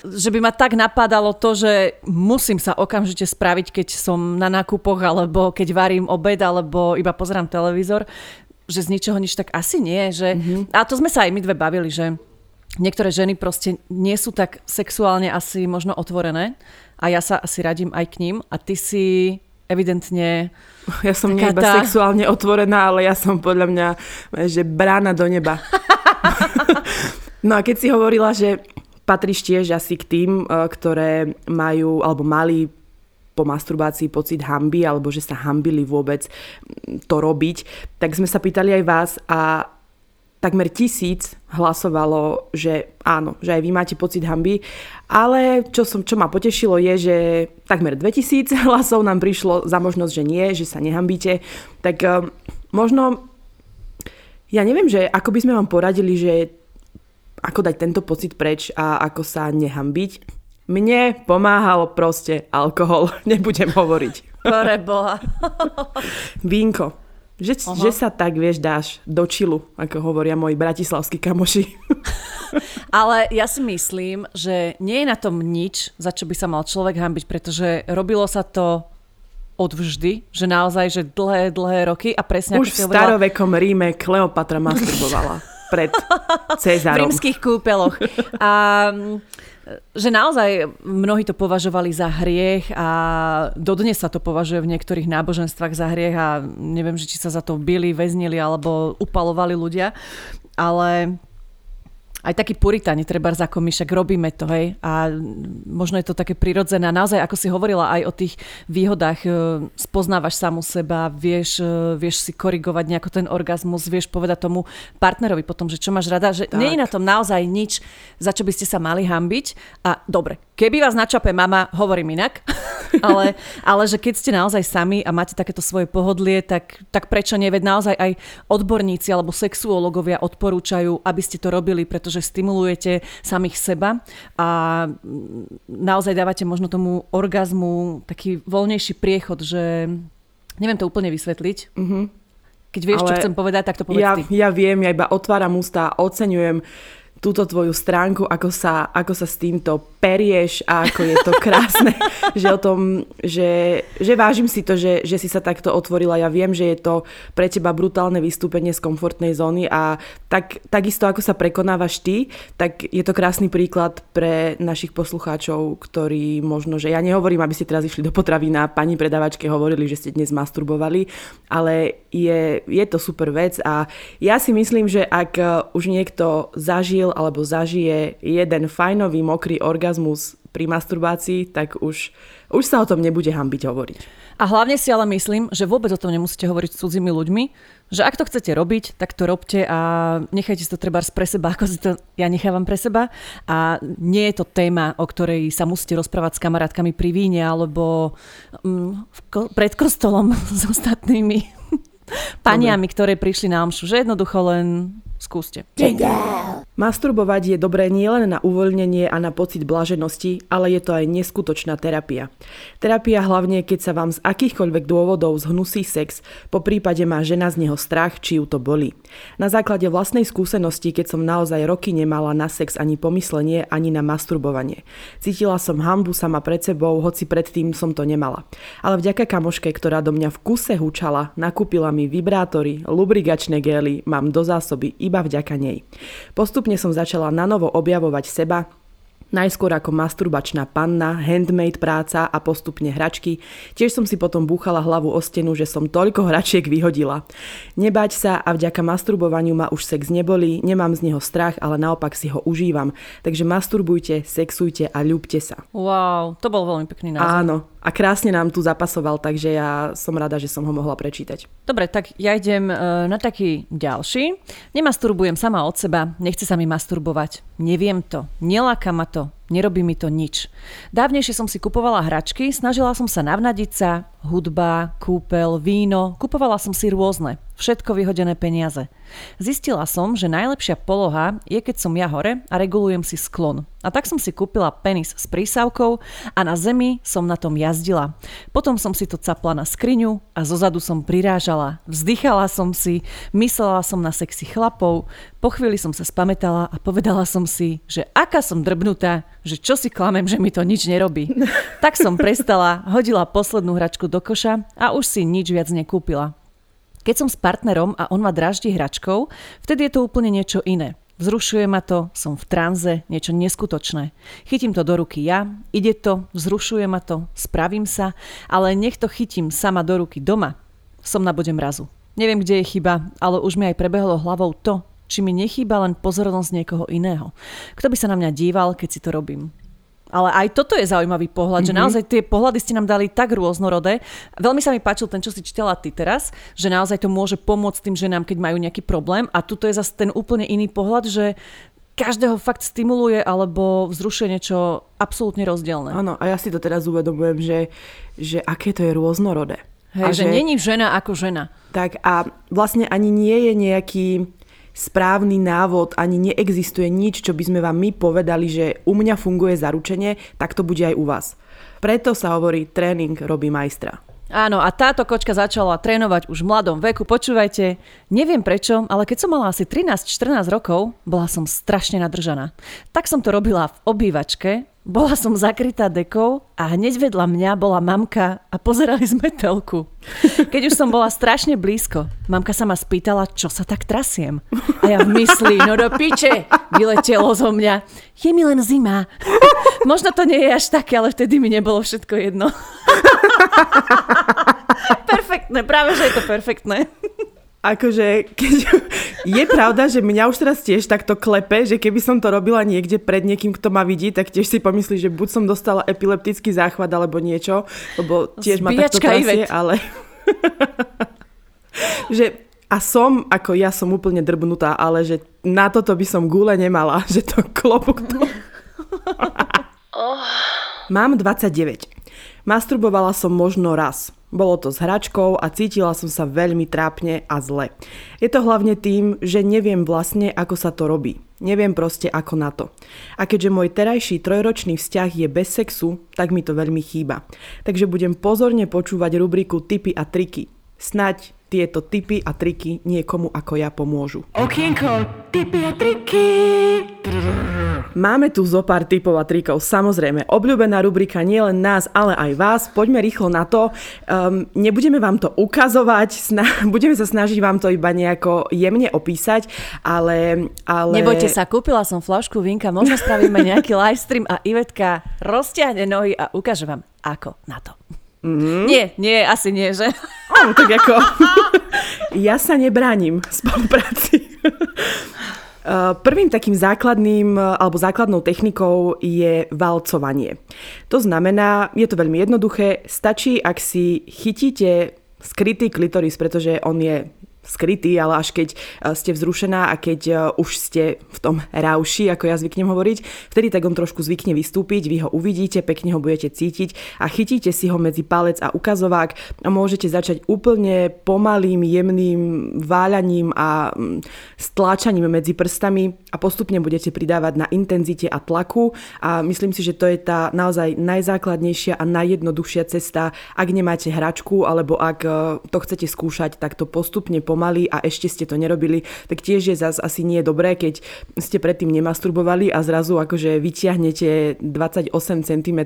že by ma tak napadalo to, že musím sa okamžite spraviť, keď som na nákupoch, alebo keď varím obed, alebo iba pozerám televízor, že z ničoho nič tak asi nie, že, mm-hmm. a to sme sa aj my dve bavili, že niektoré ženy proste nie sú tak sexuálne asi možno otvorené a ja sa asi radím aj k ním a ty si evidentne... Ja som nie iba tá... sexuálne otvorená, ale ja som podľa mňa, že brána do neba. no a keď si hovorila, že patríš tiež asi k tým, e, ktoré majú alebo mali po masturbácii pocit hamby alebo že sa hambili vôbec to robiť, tak sme sa pýtali aj vás a takmer tisíc hlasovalo, že áno, že aj vy máte pocit hamby, ale čo, som, čo ma potešilo je, že takmer 2000 hlasov nám prišlo za možnosť, že nie, že sa nehambíte, tak um, možno, ja neviem, že ako by sme vám poradili, že ako dať tento pocit preč a ako sa nehambiť. Mne pomáhal proste alkohol, nebudem hovoriť. Pore boha. Vínko. Že, že sa tak, vieš, dáš do čilu, ako hovoria moji bratislavskí kamoši. Ale ja si myslím, že nie je na tom nič, za čo by sa mal človek hambiť, pretože robilo sa to odvždy, že naozaj, že dlhé, dlhé roky a presne Už v starovekom Ríme Kleopatra masturbovala pred Cezárom. V rímskych kúpeloch. A že naozaj mnohí to považovali za hriech a dodnes sa to považuje v niektorých náboženstvách za hriech a neviem, že či sa za to byli, väznili alebo upalovali ľudia, ale aj taký puritáni, treba ako my však robíme to, hej, a možno je to také prirodzené. A naozaj, ako si hovorila aj o tých výhodách, e, spoznávaš samu seba, vieš, e, vieš si korigovať nejako ten orgazmus, vieš povedať tomu partnerovi potom, že čo máš rada, že tak. nie je na tom naozaj nič, za čo by ste sa mali hambiť. A dobre, keby vás načape mama, hovorím inak, ale, ale že keď ste naozaj sami a máte takéto svoje pohodlie, tak, tak prečo nie? Veď naozaj aj odborníci alebo sexuológovia odporúčajú, aby ste to robili, pretože stimulujete samých seba a naozaj dávate možno tomu orgazmu taký voľnejší priechod, že neviem to úplne vysvetliť. Mm-hmm. Keď vieš, Ale čo chcem povedať, tak to povedz ja, ty. Ja viem, ja iba otváram ústa, oceňujem túto tvoju stránku, ako sa, ako sa s týmto perieš a ako je to krásne, že o tom, že, že vážim si to, že, že si sa takto otvorila. Ja viem, že je to pre teba brutálne vystúpenie z komfortnej zóny a tak, takisto ako sa prekonávaš ty, tak je to krásny príklad pre našich poslucháčov, ktorí možno, že ja nehovorím, aby ste teraz išli do potravy na pani predavačke hovorili, že ste dnes masturbovali, ale je, je to super vec a ja si myslím, že ak už niekto zažil alebo zažije jeden fajnový mokrý orgazmus pri masturbácii, tak už, už sa o tom nebude hambiť hovoriť. A hlavne si ale myslím, že vôbec o tom nemusíte hovoriť s cudzími ľuďmi, že ak to chcete robiť, tak to robte a nechajte si to treba pre seba, ako si to ja nechávam pre seba. A nie je to téma, o ktorej sa musíte rozprávať s kamarátkami pri víne alebo um, ko- pred kostolom s ostatnými paniami, ktoré prišli na omšu. Že jednoducho len skúste. Masturbovať je dobré nielen na uvoľnenie a na pocit blaženosti, ale je to aj neskutočná terapia. Terapia hlavne, keď sa vám z akýchkoľvek dôvodov zhnusí sex, po prípade má žena z neho strach, či ju to boli. Na základe vlastnej skúsenosti, keď som naozaj roky nemala na sex ani pomyslenie, ani na masturbovanie. Cítila som hambu sama pred sebou, hoci predtým som to nemala. Ale vďaka kamoške, ktorá do mňa v kuse hučala, nakúpila mi vibrátory, lubrigačné gély, mám do zásoby iba vďaka nej. Postupne som začala na novo objavovať seba, Najskôr ako masturbačná panna, handmade práca a postupne hračky. Tiež som si potom búchala hlavu o stenu, že som toľko hračiek vyhodila. Nebať sa a vďaka masturbovaniu ma už sex nebolí, nemám z neho strach, ale naopak si ho užívam. Takže masturbujte, sexujte a ľúbte sa. Wow, to bol veľmi pekný názor. Áno, a krásne nám tu zapasoval, takže ja som rada, že som ho mohla prečítať. Dobre, tak ja idem e, na taký ďalší. Nemasturbujem sama od seba, nechce sa mi masturbovať. Neviem to, neláka ma to, nerobí mi to nič. Dávnejšie som si kupovala hračky, snažila som sa navnadiť sa, hudba, kúpel, víno, kupovala som si rôzne, všetko vyhodené peniaze. Zistila som, že najlepšia poloha je, keď som ja hore a regulujem si sklon. A tak som si kúpila penis s prísavkou a na zemi som na tom jazdila. Potom som si to capla na skriňu a zozadu som prirážala. Vzdychala som si, myslela som na sexy chlapov, po chvíli som sa spametala a povedala som si, že aká som drbnutá, že čo si klamem, že mi to nič nerobí. tak som prestala, hodila poslednú hračku do koša a už si nič viac nekúpila. Keď som s partnerom a on ma draždí hračkou, vtedy je to úplne niečo iné. Vzrušuje ma to, som v tranze, niečo neskutočné. Chytím to do ruky ja, ide to, vzrušuje ma to, spravím sa, ale nech to chytím sama do ruky doma, som na bode mrazu. Neviem, kde je chyba, ale už mi aj prebehlo hlavou to, či mi nechýba len pozornosť niekoho iného. Kto by sa na mňa díval, keď si to robím? Ale aj toto je zaujímavý pohľad, mm-hmm. že mhm. naozaj tie pohľady ste nám dali tak rôznorodé. Veľmi sa mi páčil ten, čo si čítala ty teraz, že naozaj to môže pomôcť tým ženám, keď majú nejaký problém. A tuto je zase ten úplne iný pohľad, že každého fakt stimuluje alebo vzrušuje niečo absolútne rozdielne. Áno, a ja si to teraz uvedomujem, že, že aké to je rôznorodé. Hej, a že, že není žena ako žena. Tak a vlastne ani nie je nejaký správny návod, ani neexistuje nič, čo by sme vám my povedali, že u mňa funguje zaručenie, tak to bude aj u vás. Preto sa hovorí, tréning robí majstra. Áno, a táto kočka začala trénovať už v mladom veku. Počúvajte, neviem prečo, ale keď som mala asi 13-14 rokov, bola som strašne nadržaná. Tak som to robila v obývačke, bola som zakrytá dekou a hneď vedľa mňa bola mamka a pozerali sme telku. Keď už som bola strašne blízko, mamka sa ma spýtala, čo sa tak trasiem. A ja v mysli, no do piče, vyletelo zo mňa. Je mi len zima. Možno to nie je až také, ale vtedy mi nebolo všetko jedno. perfektné, práve že je to perfektné akože keď, je pravda, že mňa už teraz tiež takto klepe, že keby som to robila niekde pred niekým, kto ma vidí, tak tiež si pomyslí, že buď som dostala epileptický záchvat alebo niečo, lebo tiež ma takto trasie, ale... že a som, ako ja som úplne drbnutá, ale že na toto by som gule nemala, že to klopok to... Mám 29. Masturbovala som možno raz. Bolo to s hračkou a cítila som sa veľmi trápne a zle. Je to hlavne tým, že neviem vlastne, ako sa to robí. Neviem proste ako na to. A keďže môj terajší trojročný vzťah je bez sexu, tak mi to veľmi chýba. Takže budem pozorne počúvať rubriku tipy a triky. Snaď tieto tipy a triky niekomu ako ja pomôžu. Okienko, tipy a triky. Máme tu zo pár typov a trikov, samozrejme. Obľúbená rubrika nie len nás, ale aj vás. Poďme rýchlo na to. Um, nebudeme vám to ukazovať, sna- budeme sa snažiť vám to iba nejako jemne opísať, ale... ale... Nebojte sa, kúpila som flašku vinka, možno spravíme nejaký livestream a Ivetka rozťahne nohy a ukáže vám, ako na to. Mm-hmm. Nie, nie, asi nie, že? Oh, tak ako... ja sa nebránim spolupráci. Prvým takým základným alebo základnou technikou je valcovanie. To znamená, je to veľmi jednoduché, stačí, ak si chytíte skrytý klitoris, pretože on je skrytý, ale až keď e, ste vzrušená a keď e, už ste v tom rauši, ako ja zvyknem hovoriť, vtedy tak on trošku zvykne vystúpiť, vy ho uvidíte, pekne ho budete cítiť a chytíte si ho medzi palec a ukazovák a môžete začať úplne pomalým, jemným váľaním a mm, stláčaním medzi prstami a postupne budete pridávať na intenzite a tlaku a myslím si, že to je tá naozaj najzákladnejšia a najjednoduchšia cesta, ak nemáte hračku alebo ak e, to chcete skúšať, tak to postupne pomalým pomaly a ešte ste to nerobili, tak tiež je zase asi nie dobré, keď ste predtým nemasturbovali a zrazu akože vyťahnete 28 cm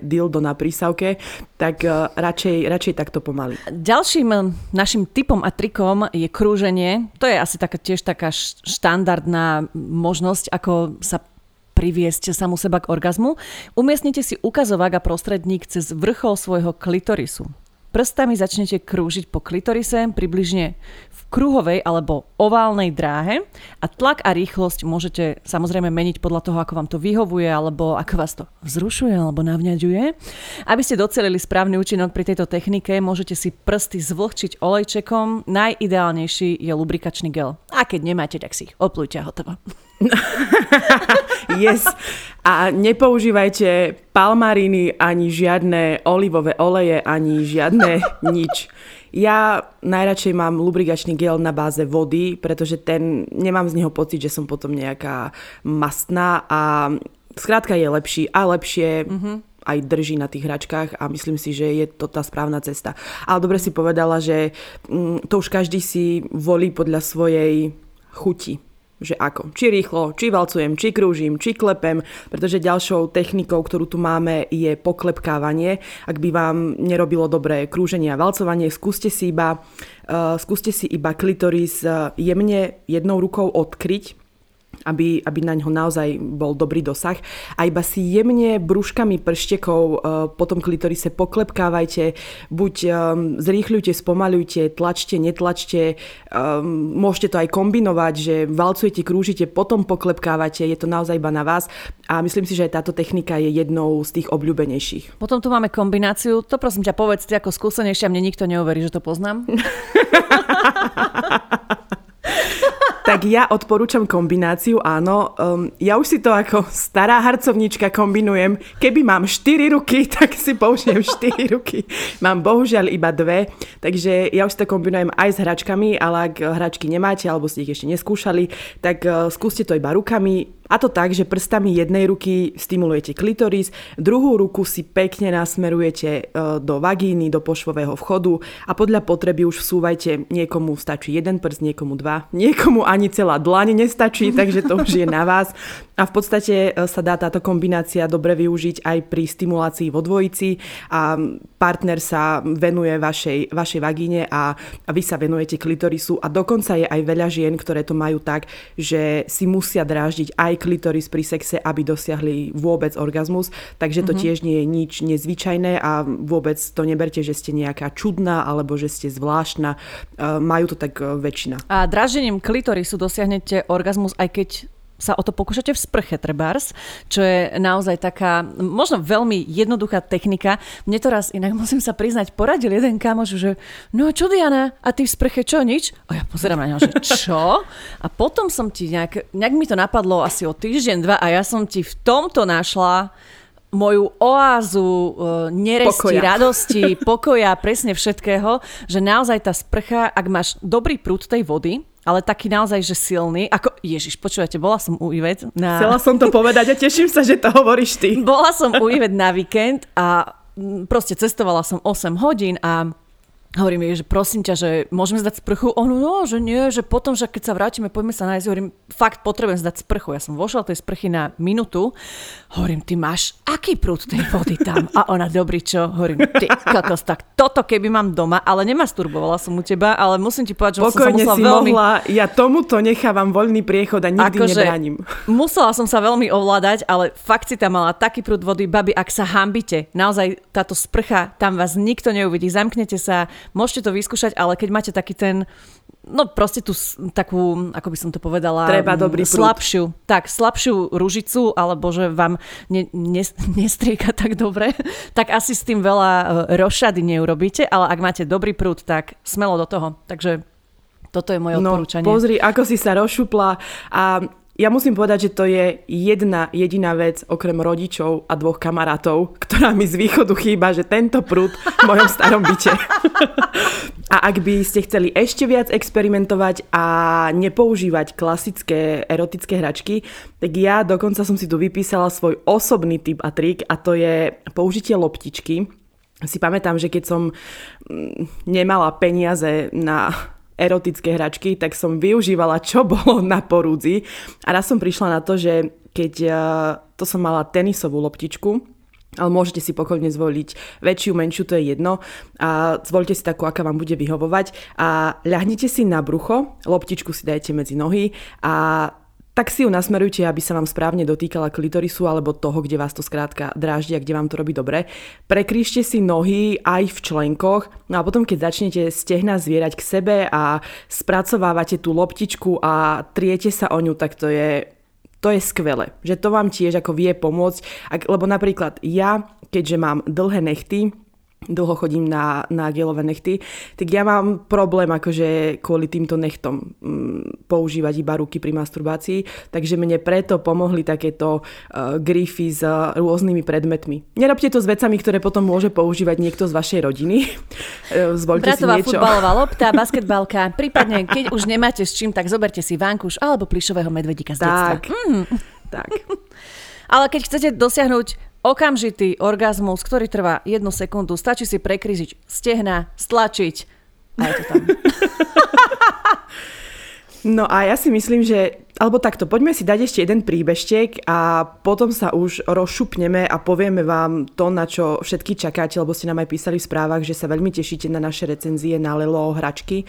dildo na prísavke, tak uh, radšej, radšej takto pomaly. Ďalším e, našim typom a trikom je krúženie. To je asi taká, tiež taká štandardná možnosť, ako sa priviesť samu seba k orgazmu. Umiestnite si ukazovák a prostredník cez vrchol svojho klitorisu. Prstami začnete krúžiť po klitorise približne v kruhovej alebo oválnej dráhe a tlak a rýchlosť môžete samozrejme meniť podľa toho, ako vám to vyhovuje alebo ako vás to vzrušuje alebo navňaďuje. Aby ste docelili správny účinok pri tejto technike, môžete si prsty zvlhčiť olejčekom. Najideálnejší je lubrikačný gel. A keď nemáte, tak si ich oplujte a hotovo. yes. A nepoužívajte palmariny, ani žiadne olivové oleje, ani žiadne nič. Ja najradšej mám lubrikačný gel na báze vody, pretože ten, nemám z neho pocit, že som potom nejaká mastná a skrátka je lepší a lepšie mm-hmm aj drží na tých hračkách a myslím si, že je to tá správna cesta. Ale dobre si povedala, že mm, to už každý si volí podľa svojej chuti že ako. Či rýchlo, či valcujem, či krúžim, či klepem, pretože ďalšou technikou, ktorú tu máme, je poklepkávanie. Ak by vám nerobilo dobré krúženie a valcovanie, skúste si iba, uh, skúste si iba klitoris uh, jemne jednou rukou odkryť, aby, aby na ňo naozaj bol dobrý dosah. A iba si jemne brúškami prštekov uh, potom klitorise poklepkávajte, buď um, zrýchľujte, spomalujte, tlačte, netlačte, um, môžete to aj kombinovať, že valcujete, krúžite, potom poklepkávate, je to naozaj iba na vás a myslím si, že aj táto technika je jednou z tých obľúbenejších. Potom tu máme kombináciu, to prosím ťa povedzte ako skúsenejšia, mne nikto neuverí, že to poznám. tak ja odporúčam kombináciu, áno. Um, ja už si to ako stará harcovnička kombinujem. Keby mám 4 ruky, tak si použijem 4 ruky. Mám bohužiaľ iba dve, takže ja už si to kombinujem aj s hračkami, ale ak hračky nemáte alebo ste ich ešte neskúšali, tak uh, skúste to iba rukami a to tak, že prstami jednej ruky stimulujete klitoris, druhú ruku si pekne nasmerujete e, do vagíny, do pošvového vchodu a podľa potreby už vsúvajte, niekomu stačí jeden prst, niekomu dva, niekomu ani celá dlaň nestačí, takže to už je na vás. A v podstate e, sa dá táto kombinácia dobre využiť aj pri stimulácii vo dvojici a partner sa venuje vašej, vašej vagíne a, a vy sa venujete klitorisu a dokonca je aj veľa žien, ktoré to majú tak, že si musia dráždiť aj klitoris pri sexe, aby dosiahli vôbec orgazmus, takže to mm-hmm. tiež nie je nič nezvyčajné a vôbec to neberte, že ste nejaká čudná alebo že ste zvláštna. Majú to tak e, väčšina. A dražením klitorisu dosiahnete orgazmus, aj keď sa o to pokúšate v sprche trebárs, čo je naozaj taká možno veľmi jednoduchá technika. Mne to raz, inak musím sa priznať, poradil jeden kamoš, že no čo Diana, a ty v sprche čo, nič? A ja pozerám na ňa, že čo? A potom som ti nejak, nejak mi to napadlo asi o týždeň, dva a ja som ti v tomto našla moju oázu uh, neresti, pokoja. radosti, pokoja, presne všetkého, že naozaj tá sprcha, ak máš dobrý prúd tej vody, ale taký naozaj, že silný. Ako, Ježiš, počúvate, bola som u Ivet na... Chcela som to povedať a teším sa, že to hovoríš ty. Bola som u Ivet na víkend a proste cestovala som 8 hodín a Hovorím jej, že prosím ťa, že môžeme zdať sprchu? Ono, no, že nie, že potom, že keď sa vrátime, poďme sa nájsť. Hovorím, fakt potrebujem zdať sprchu. Ja som vošla tej sprchy na minútu. Hovorím, ty máš aký prúd tej vody tam? A ona, dobrý čo? Hovorím, ty kokos, tak toto keby mám doma, ale nemasturbovala som u teba, ale musím ti povedať, že Pokojne som sa musela si veľmi... mohla, ja tomuto nechávam voľný priechod a nikdy akože nebránim. Musela som sa veľmi ovládať, ale fakt si tam mala taký prúd vody, babi, ak sa hambite, naozaj táto sprcha, tam vás nikto neuvidí, zamknete sa, Môžete to vyskúšať, ale keď máte taký ten no proste tú takú, ako by som to povedala, Treba dobrý prúd. slabšiu, tak, slabšiu ružicu, alebo že vám ne, ne, nestrieka tak dobre, tak asi s tým veľa e, rošady neurobíte, ale ak máte dobrý prúd, tak smelo do toho. Takže toto je moje no, odporúčanie. pozri, ako si sa rozšupla a ja musím povedať, že to je jedna jediná vec, okrem rodičov a dvoch kamarátov, ktorá mi z východu chýba, že tento prúd v mojom starom byte. a ak by ste chceli ešte viac experimentovať a nepoužívať klasické erotické hračky, tak ja dokonca som si tu vypísala svoj osobný tip a trik a to je použitie loptičky. Si pamätám, že keď som mm, nemala peniaze na erotické hračky, tak som využívala, čo bolo na porúdzi. A raz som prišla na to, že keď uh, to som mala tenisovú loptičku, ale môžete si pokojne zvoliť väčšiu, menšiu, to je jedno. A zvolte si takú, aká vám bude vyhovovať. A ľahnite si na brucho, loptičku si dajte medzi nohy a tak si ju nasmerujte, aby sa vám správne dotýkala klitorisu alebo toho, kde vás to skrátka dráždi a kde vám to robí dobre. Prekrížte si nohy aj v členkoch. No a potom, keď začnete stehna zvierať k sebe a spracovávate tú loptičku a triete sa o ňu, tak to je to je skvelé, že to vám tiež ako vie pomôcť, ak, lebo napríklad ja, keďže mám dlhé nechty, dlho chodím na, na gelové nechty, tak ja mám problém akože kvôli týmto nechtom mm, používať iba ruky pri masturbácii, takže mne preto pomohli takéto uh, grify s uh, rôznymi predmetmi. Nerobte to s vecami, ktoré potom môže používať niekto z vašej rodiny. Uh, zvolte Bratová si niečo. futbalová lopta, basketbalka, prípadne keď už nemáte s čím, tak zoberte si vankuš alebo plišového medvedíka z tak, detstva. Mm. Tak. Ale keď chcete dosiahnuť Okamžitý orgazmus, ktorý trvá jednu sekundu, stačí si prekryžiť stehna, stlačiť a je to tam. No a ja si myslím, že, alebo takto, poďme si dať ešte jeden príbeštek a potom sa už rozšupneme a povieme vám to, na čo všetky čakáte, lebo ste nám aj písali v správach, že sa veľmi tešíte na naše recenzie na Lelo hračky,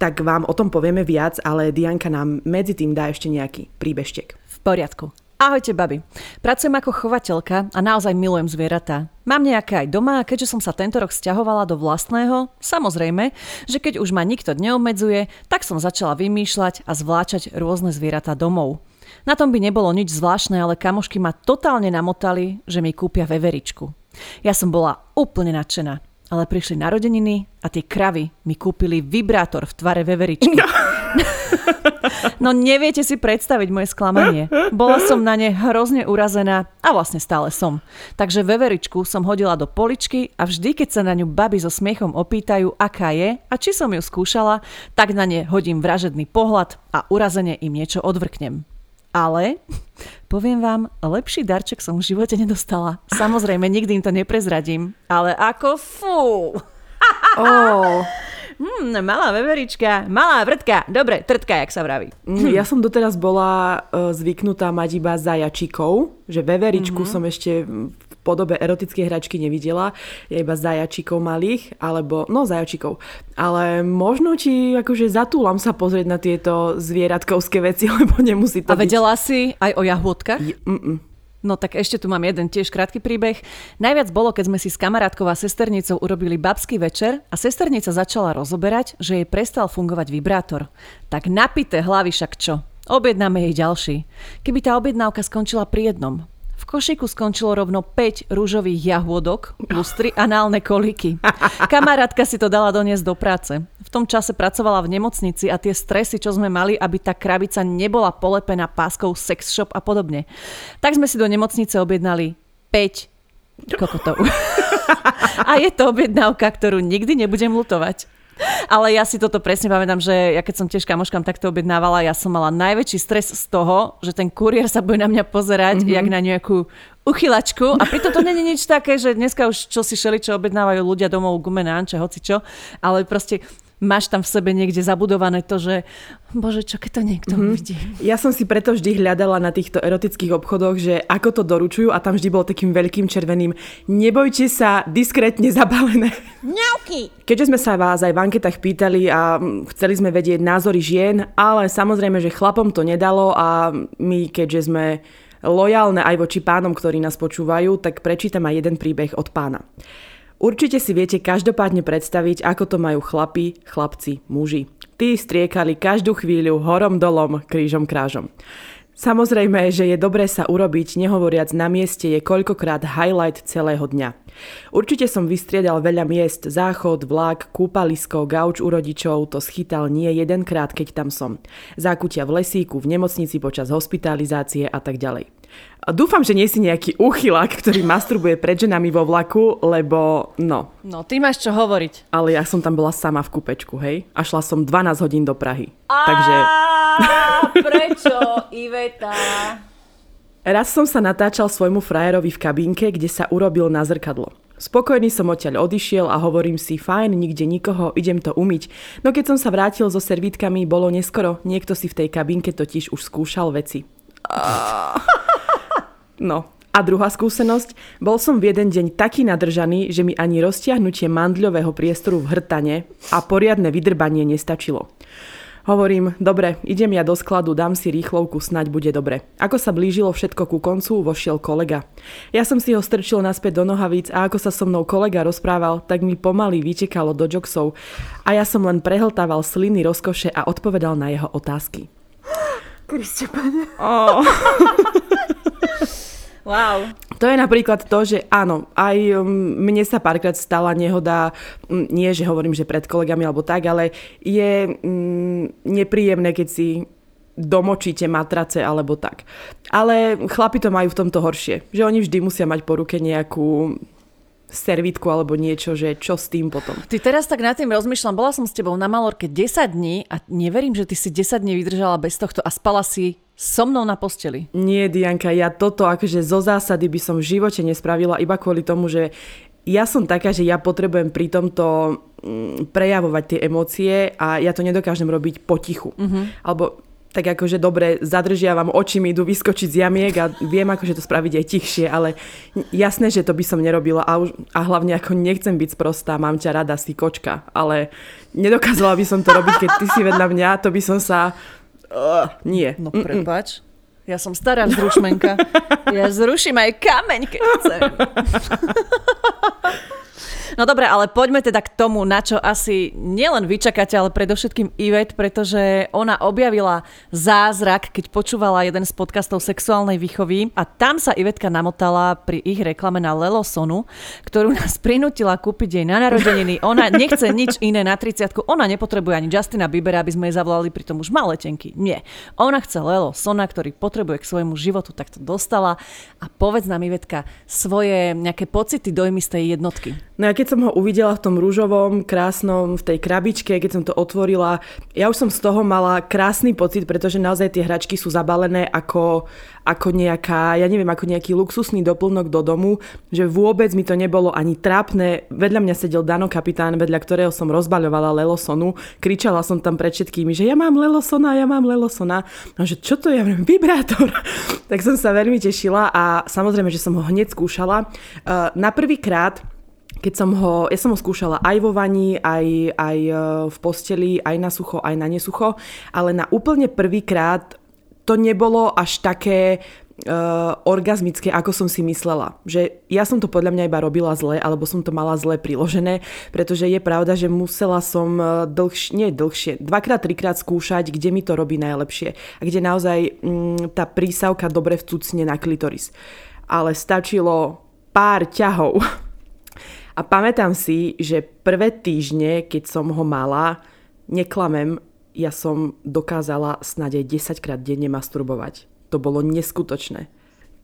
tak vám o tom povieme viac, ale Dianka nám medzi tým dá ešte nejaký príbeštek. V poriadku. Ahojte, babi. Pracujem ako chovateľka a naozaj milujem zvieratá. Mám nejaké aj doma a keďže som sa tento rok stiahovala do vlastného, samozrejme, že keď už ma nikto neobmedzuje, tak som začala vymýšľať a zvláčať rôzne zvieratá domov. Na tom by nebolo nič zvláštne, ale kamošky ma totálne namotali, že mi kúpia veveričku. Ja som bola úplne nadšená, ale prišli narodeniny a tie kravy mi kúpili vibrátor v tvare veveričky. No. No neviete si predstaviť moje sklamanie. Bola som na ne hrozne urazená a vlastne stále som. Takže veveričku som hodila do poličky a vždy, keď sa na ňu baby so smiechom opýtajú, aká je a či som ju skúšala, tak na ne hodím vražedný pohľad a urazene im niečo odvrknem. Ale poviem vám, lepší darček som v živote nedostala. Samozrejme, nikdy im to neprezradím, ale ako fú. Oh. Hmm, malá veverička, malá vrtka, dobre, trtka, jak sa vraví. Hm. Ja som doteraz bola uh, zvyknutá mať iba zajačikov, že veveričku mm-hmm. som ešte v podobe erotickej hračky nevidela, ja iba zajačikov malých, alebo, no zajačikov. Ale možno ti akože zatúlam sa pozrieť na tieto zvieratkovské veci, lebo nemusí to A vedela byť... si aj o jahôdkach? Mm-mm. No tak ešte tu mám jeden tiež krátky príbeh. Najviac bolo, keď sme si s kamarátkou a sesternicou urobili babský večer a sesternica začala rozoberať, že jej prestal fungovať vibrátor. Tak napité hlavy však čo? Objednáme jej ďalší. Keby tá objednávka skončila pri jednom, košíku skončilo rovno 5 rúžových jahôdok plus 3 análne koliky. Kamarátka si to dala doniesť do práce. V tom čase pracovala v nemocnici a tie stresy, čo sme mali, aby tá krabica nebola polepená páskou sex shop a podobne. Tak sme si do nemocnice objednali 5 kokotov. a je to objednávka, ktorú nikdy nebudem lutovať. Ale ja si toto presne pamätám, že ja keď som tiež kamoškám takto objednávala, ja som mala najväčší stres z toho, že ten kuriér sa bude na mňa pozerať, mm-hmm. jak na nejakú uchylačku. A pritom to není nič také, že dneska už čo si šeli, čo objednávajú ľudia domov gumené anče, hoci čo. Ale proste máš tam v sebe niekde zabudované to, že bože, čo keď to niekto mm-hmm. uvidí. Ja som si preto vždy hľadala na týchto erotických obchodoch, že ako to doručujú a tam vždy bol takým veľkým červeným nebojte sa, diskrétne zabalené. Ňauky! Keďže sme sa vás aj v anketách pýtali a chceli sme vedieť názory žien, ale samozrejme, že chlapom to nedalo a my, keďže sme lojálne aj voči pánom, ktorí nás počúvajú, tak prečítam aj jeden príbeh od pána. Určite si viete každopádne predstaviť, ako to majú chlapi, chlapci, muži. Tí striekali každú chvíľu horom dolom, krížom krážom. Samozrejme, že je dobré sa urobiť, nehovoriac na mieste je koľkokrát highlight celého dňa. Určite som vystriedal veľa miest, záchod, vlak, kúpalisko, gauč u rodičov, to schytal nie jedenkrát, keď tam som. Zákutia v lesíku, v nemocnici počas hospitalizácie a tak ďalej. Dúfam, že nie si nejaký úchylák, ktorý masturbuje pred ženami vo vlaku, lebo no. No, ty máš čo hovoriť. Ale ja som tam bola sama v kúpečku, hej? A šla som 12 hodín do Prahy. A Takže prečo, Iveta? raz som sa natáčal svojmu frajerovi v kabínke, kde sa urobil na zrkadlo. Spokojný som odtiaľ odišiel a hovorím si, fajn, nikde nikoho, idem to umyť. No keď som sa vrátil so servítkami, bolo neskoro, niekto si v tej kabínke totiž už skúšal veci. No, a druhá skúsenosť, bol som v jeden deň taký nadržaný, že mi ani roztiahnutie mandľového priestoru v hrtane a poriadne vydrbanie nestačilo. Hovorím, dobre, idem ja do skladu, dám si rýchlovku, snaď bude dobre. Ako sa blížilo všetko ku koncu, vošiel kolega. Ja som si ho strčil naspäť do nohavíc a ako sa so mnou kolega rozprával, tak mi pomaly vytekalo do joxov a ja som len prehltával sliny rozkoše a odpovedal na jeho otázky. Kriste, pane. Oh. Wow. To je napríklad to, že áno, aj um, mne sa párkrát stala nehoda, nie že hovorím, že pred kolegami alebo tak, ale je um, nepríjemné, keď si domočíte matrace alebo tak. Ale chlapi to majú v tomto horšie, že oni vždy musia mať po ruke nejakú servitku alebo niečo, že čo s tým potom. Ty teraz tak nad tým rozmýšľam, bola som s tebou na Malorke 10 dní a neverím, že ty si 10 dní vydržala bez tohto a spala si so mnou na posteli. Nie, Dianka, ja toto akože zo zásady by som v živote nespravila iba kvôli tomu, že ja som taká, že ja potrebujem pri tomto mm, prejavovať tie emócie a ja to nedokážem robiť potichu. Mm-hmm. Alebo tak akože dobre zadržiavam oči, mi idú vyskočiť z jamiek a viem akože to spraviť aj tichšie, ale jasné, že to by som nerobila a, už, a hlavne ako nechcem byť sprostá, mám ťa rada, si kočka, ale nedokázala by som to robiť, keď ty si vedľa mňa, to by som sa... Uh, nie. No prepač. Ja som stará zrušmenka. Ja zruším aj kameň, keď chcem. No dobre, ale poďme teda k tomu, na čo asi nielen vy čakáte, ale predovšetkým Ivet, pretože ona objavila zázrak, keď počúvala jeden z podcastov sexuálnej výchovy a tam sa Ivetka namotala pri ich reklame na Lelosonu, ktorú nás prinútila kúpiť jej na narodeniny. Ona nechce nič iné na 30 ona nepotrebuje ani Justina Biebera, aby sme jej zavolali, pritom už má letenky. Nie. Ona chce Lelo Sona, ktorý potrebuje k svojmu životu, tak to dostala. A povedz nám, Ivetka, svoje nejaké pocity, dojmy z tej jednotky. No ja keď som ho uvidela v tom rúžovom, krásnom, v tej krabičke, keď som to otvorila, ja už som z toho mala krásny pocit, pretože naozaj tie hračky sú zabalené ako, ako nejaká, ja neviem, ako nejaký luxusný doplnok do domu, že vôbec mi to nebolo ani trápne. Vedľa mňa sedel Dano kapitán, vedľa ktorého som rozbaľovala Lelosonu. Kričala som tam pred všetkými, že ja mám Lelosona, ja mám Lelosona. A že čo to je? Ja vibrátor. tak som sa veľmi tešila a samozrejme, že som ho hneď skúšala. Uh, na prvýkrát keď som ho, ja som ho skúšala aj vo vani, aj, aj e, v posteli, aj na sucho, aj na nesucho, ale na úplne prvýkrát to nebolo až také uh, orgazmické, ako som si myslela. Že ja som to podľa mňa iba robila zle, alebo som to mala zle priložené, pretože je pravda, že musela som e, dlhšie, nie dlhšie, dvakrát, trikrát skúšať, kde mi to robí najlepšie a kde naozaj mm, tá prísavka dobre vcucne na klitoris. Ale stačilo pár ťahov a pamätám si, že prvé týždne, keď som ho mala, neklamem, ja som dokázala snáď aj 10 krát denne masturbovať. To bolo neskutočné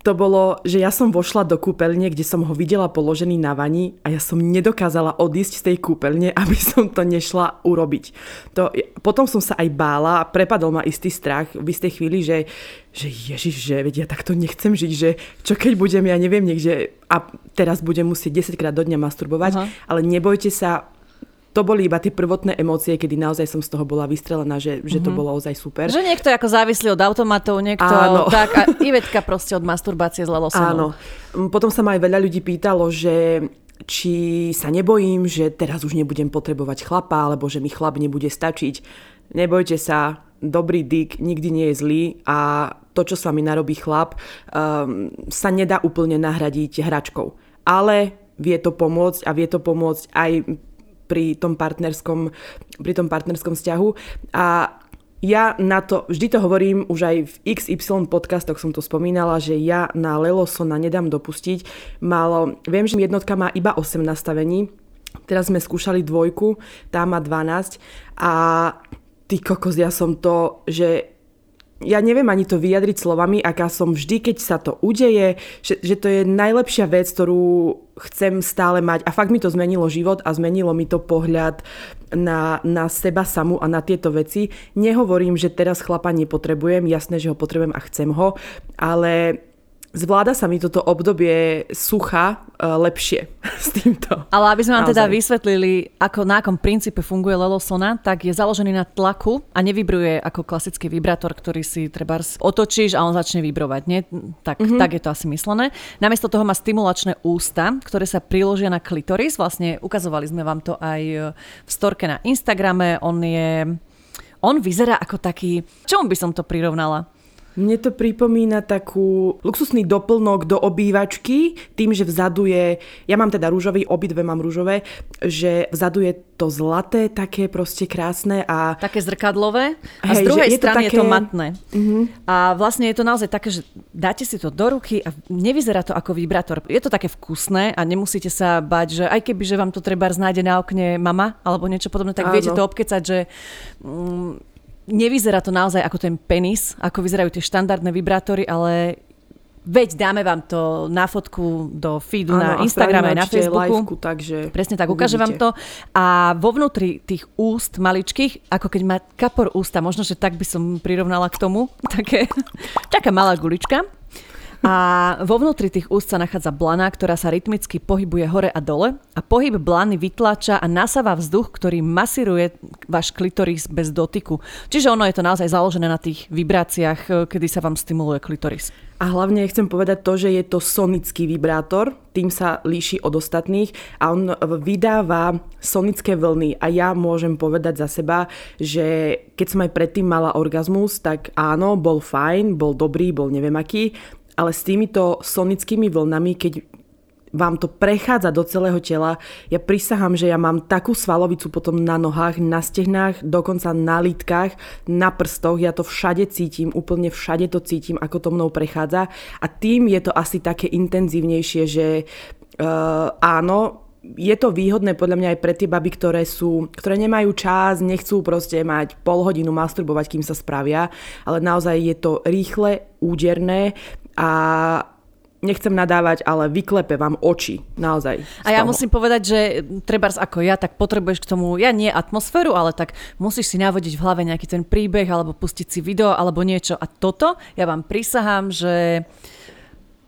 to bolo, že ja som vošla do kúpeľne, kde som ho videla položený na vani a ja som nedokázala odísť z tej kúpeľne, aby som to nešla urobiť. To, potom som sa aj bála, prepadol ma istý strach v istej chvíli, že, že ježiš, že vedia, ja takto nechcem žiť, že čo keď budem, ja neviem, niekde a teraz budem musieť 10 krát do dňa masturbovať, Aha. ale nebojte sa, to boli iba tie prvotné emócie, kedy naozaj som z toho bola vystrelená, že, že to mm-hmm. bolo ozaj super. Že niekto ako závislý od automatov, niekto Áno. tak a Ivetka proste od masturbácie z Áno. Potom sa ma aj veľa ľudí pýtalo, že či sa nebojím, že teraz už nebudem potrebovať chlapa, alebo že mi chlap nebude stačiť. Nebojte sa, dobrý dyk nikdy nie je zlý a to, čo sa mi narobí chlap, um, sa nedá úplne nahradiť hračkou. Ale vie to pomôcť a vie to pomôcť aj pri tom partnerskom, pri tom partnerskom vzťahu. A ja na to, vždy to hovorím, už aj v XY podcastoch som to spomínala, že ja na Lelosona nedám dopustiť. Malo, viem, že jednotka má iba 8 nastavení, teraz sme skúšali dvojku, tá má 12 a ty kokos, ja som to, že ja neviem ani to vyjadriť slovami, aká som vždy, keď sa to udeje, že, že to je najlepšia vec, ktorú chcem stále mať. A fakt mi to zmenilo život a zmenilo mi to pohľad na, na seba samú a na tieto veci. Nehovorím, že teraz chlapa nepotrebujem, jasné, že ho potrebujem a chcem ho, ale zvláda sa mi toto obdobie sucha uh, lepšie s týmto. Ale aby sme vám teda vysvetlili, ako na akom princípe funguje Lelosona, tak je založený na tlaku a nevybruje ako klasický vibrátor, ktorý si treba otočíš a on začne vibrovať. Nie? Tak, mm-hmm. tak je to asi myslené. Namiesto toho má stimulačné ústa, ktoré sa priložia na klitoris. Vlastne ukazovali sme vám to aj e, v storke na Instagrame. On je... On vyzerá ako taký... Čomu by som to prirovnala? Mne to pripomína takú luxusný doplnok do obývačky, tým, že vzadu je, ja mám teda rúžový, obidve mám rúžové, že vzadu je to zlaté, také proste krásne a... Také zrkadlové a hej, z druhej je strany to také... je to matné. Uh-huh. A vlastne je to naozaj také, že dáte si to do ruky a nevyzerá to ako vibrátor. Je to také vkusné a nemusíte sa bať, že aj keby, že vám to treba znájde na okne mama alebo niečo podobné, tak Áno. viete to obkecať, že... Mm, nevyzerá to naozaj ako ten penis, ako vyzerajú tie štandardné vibrátory, ale Veď dáme vám to na fotku do feedu ano, na Instagrame aj na Facebooku. Liveku, takže Presne tak, ukážem vám to. A vo vnútri tých úst maličkých, ako keď má kapor ústa, možno, že tak by som prirovnala k tomu, také, taká malá gulička. A vo vnútri tých úst sa nachádza blana, ktorá sa rytmicky pohybuje hore a dole a pohyb blany vytláča a nasáva vzduch, ktorý masíruje váš klitoris bez dotyku. Čiže ono je to naozaj založené na tých vibráciách, e, kedy sa vám stimuluje klitoris. A hlavne chcem povedať to, že je to sonický vibrátor, tým sa líši od ostatných a on vydáva sonické vlny a ja môžem povedať za seba, že keď som aj predtým mala orgazmus, tak áno, bol fajn, bol dobrý, bol neviem aký, ale s týmito sonickými vlnami, keď vám to prechádza do celého tela. Ja prisahám, že ja mám takú svalovicu potom na nohách, na stehnách, dokonca na lítkach, na prstoch. Ja to všade cítim, úplne všade to cítim, ako to mnou prechádza. A tým je to asi také intenzívnejšie, že uh, áno, je to výhodné podľa mňa aj pre tie baby, ktoré, sú, ktoré nemajú čas, nechcú proste mať pol hodinu masturbovať, kým sa spravia, ale naozaj je to rýchle, úderné a nechcem nadávať, ale vyklepe vám oči, naozaj. A ja toho. musím povedať, že treba ako ja, tak potrebuješ k tomu, ja nie atmosféru, ale tak musíš si navodiť v hlave nejaký ten príbeh, alebo pustiť si video, alebo niečo. A toto, ja vám prisahám, že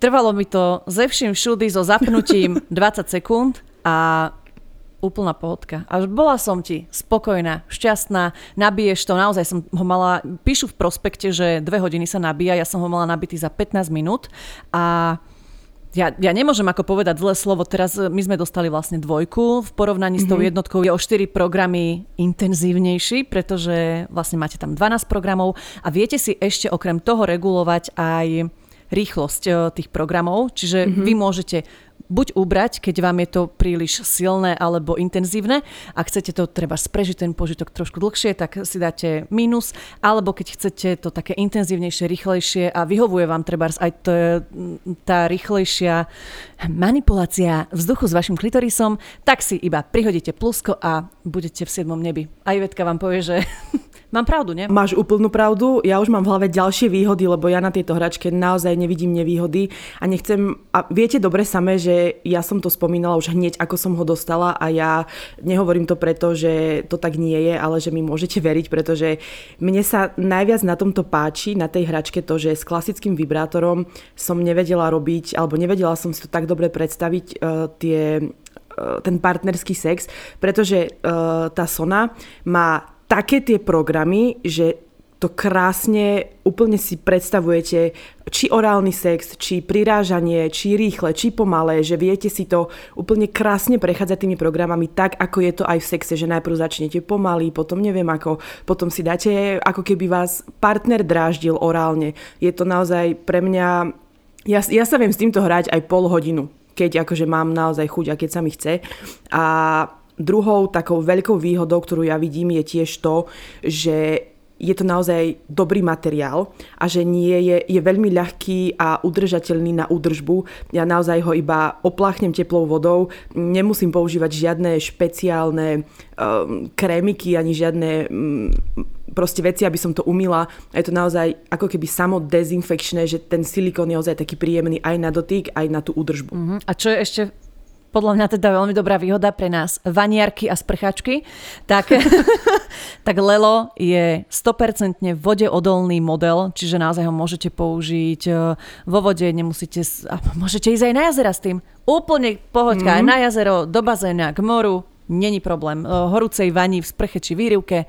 trvalo mi to ze vším všudy so zapnutím 20 sekúnd a úplná pohodka. A bola som ti spokojná, šťastná, nabiješ to, naozaj som ho mala, píšu v prospekte, že dve hodiny sa nabíja, ja som ho mala nabitý za 15 minút a ja, ja nemôžem ako povedať zlé slovo, teraz my sme dostali vlastne dvojku, v porovnaní mm-hmm. s tou mhm. jednotkou je o 4 programy intenzívnejší, pretože vlastne máte tam 12 programov a viete si ešte okrem toho regulovať aj rýchlosť eh, tých programov, čiže mm-hmm. vy môžete buď ubrať, keď vám je to príliš silné alebo intenzívne. Ak chcete to treba sprežiť ten požitok trošku dlhšie, tak si dáte mínus, alebo keď chcete to také intenzívnejšie, rýchlejšie a vyhovuje vám treba aj to, tá rýchlejšia manipulácia vzduchu s vašim klitorisom, tak si iba prihodíte plusko a budete v 7. nebi. A Ivetka vám povie, že Mám pravdu, nie? Máš úplnú pravdu. Ja už mám v hlave ďalšie výhody, lebo ja na tieto hračke naozaj nevidím nevýhody a nechcem... A viete dobre samé, že ja som to spomínala už hneď, ako som ho dostala a ja nehovorím to preto, že to tak nie je, ale že mi môžete veriť, pretože mne sa najviac na tomto páči, na tej hračke to, že s klasickým vibrátorom som nevedela robiť, alebo nevedela som si to tak dobre predstaviť uh, tie uh, ten partnerský sex, pretože uh, tá Sona má také tie programy, že to krásne úplne si predstavujete, či orálny sex, či prirážanie, či rýchle, či pomalé, že viete si to úplne krásne prechádzať tými programami tak, ako je to aj v sexe, že najprv začnete pomaly, potom neviem ako, potom si dáte, ako keby vás partner dráždil orálne. Je to naozaj pre mňa, ja, ja sa viem s týmto hrať aj pol hodinu, keď akože mám naozaj chuť a keď sa mi chce. A druhou takou veľkou výhodou, ktorú ja vidím, je tiež to, že je to naozaj dobrý materiál a že nie je, je veľmi ľahký a udržateľný na údržbu. Ja naozaj ho iba opláchnem teplou vodou, nemusím používať žiadne špeciálne um, krémiky ani žiadne um, proste veci, aby som to umila. A je to naozaj ako keby samo dezinfekčné, že ten silikón je naozaj taký príjemný aj na dotyk, aj na tú údržbu. Uh-huh. A čo je ešte podľa mňa teda veľmi dobrá výhoda pre nás vaniarky a sprchačky, tak, tak Lelo je 100% vodeodolný model, čiže naozaj ho môžete použiť e, vo vode, nemusíte, a môžete ísť aj na jazera s tým. Úplne pohoďka, mm-hmm. aj na jazero, do bazéna, k moru, není problém. E, horúcej vani v sprche či výrivke.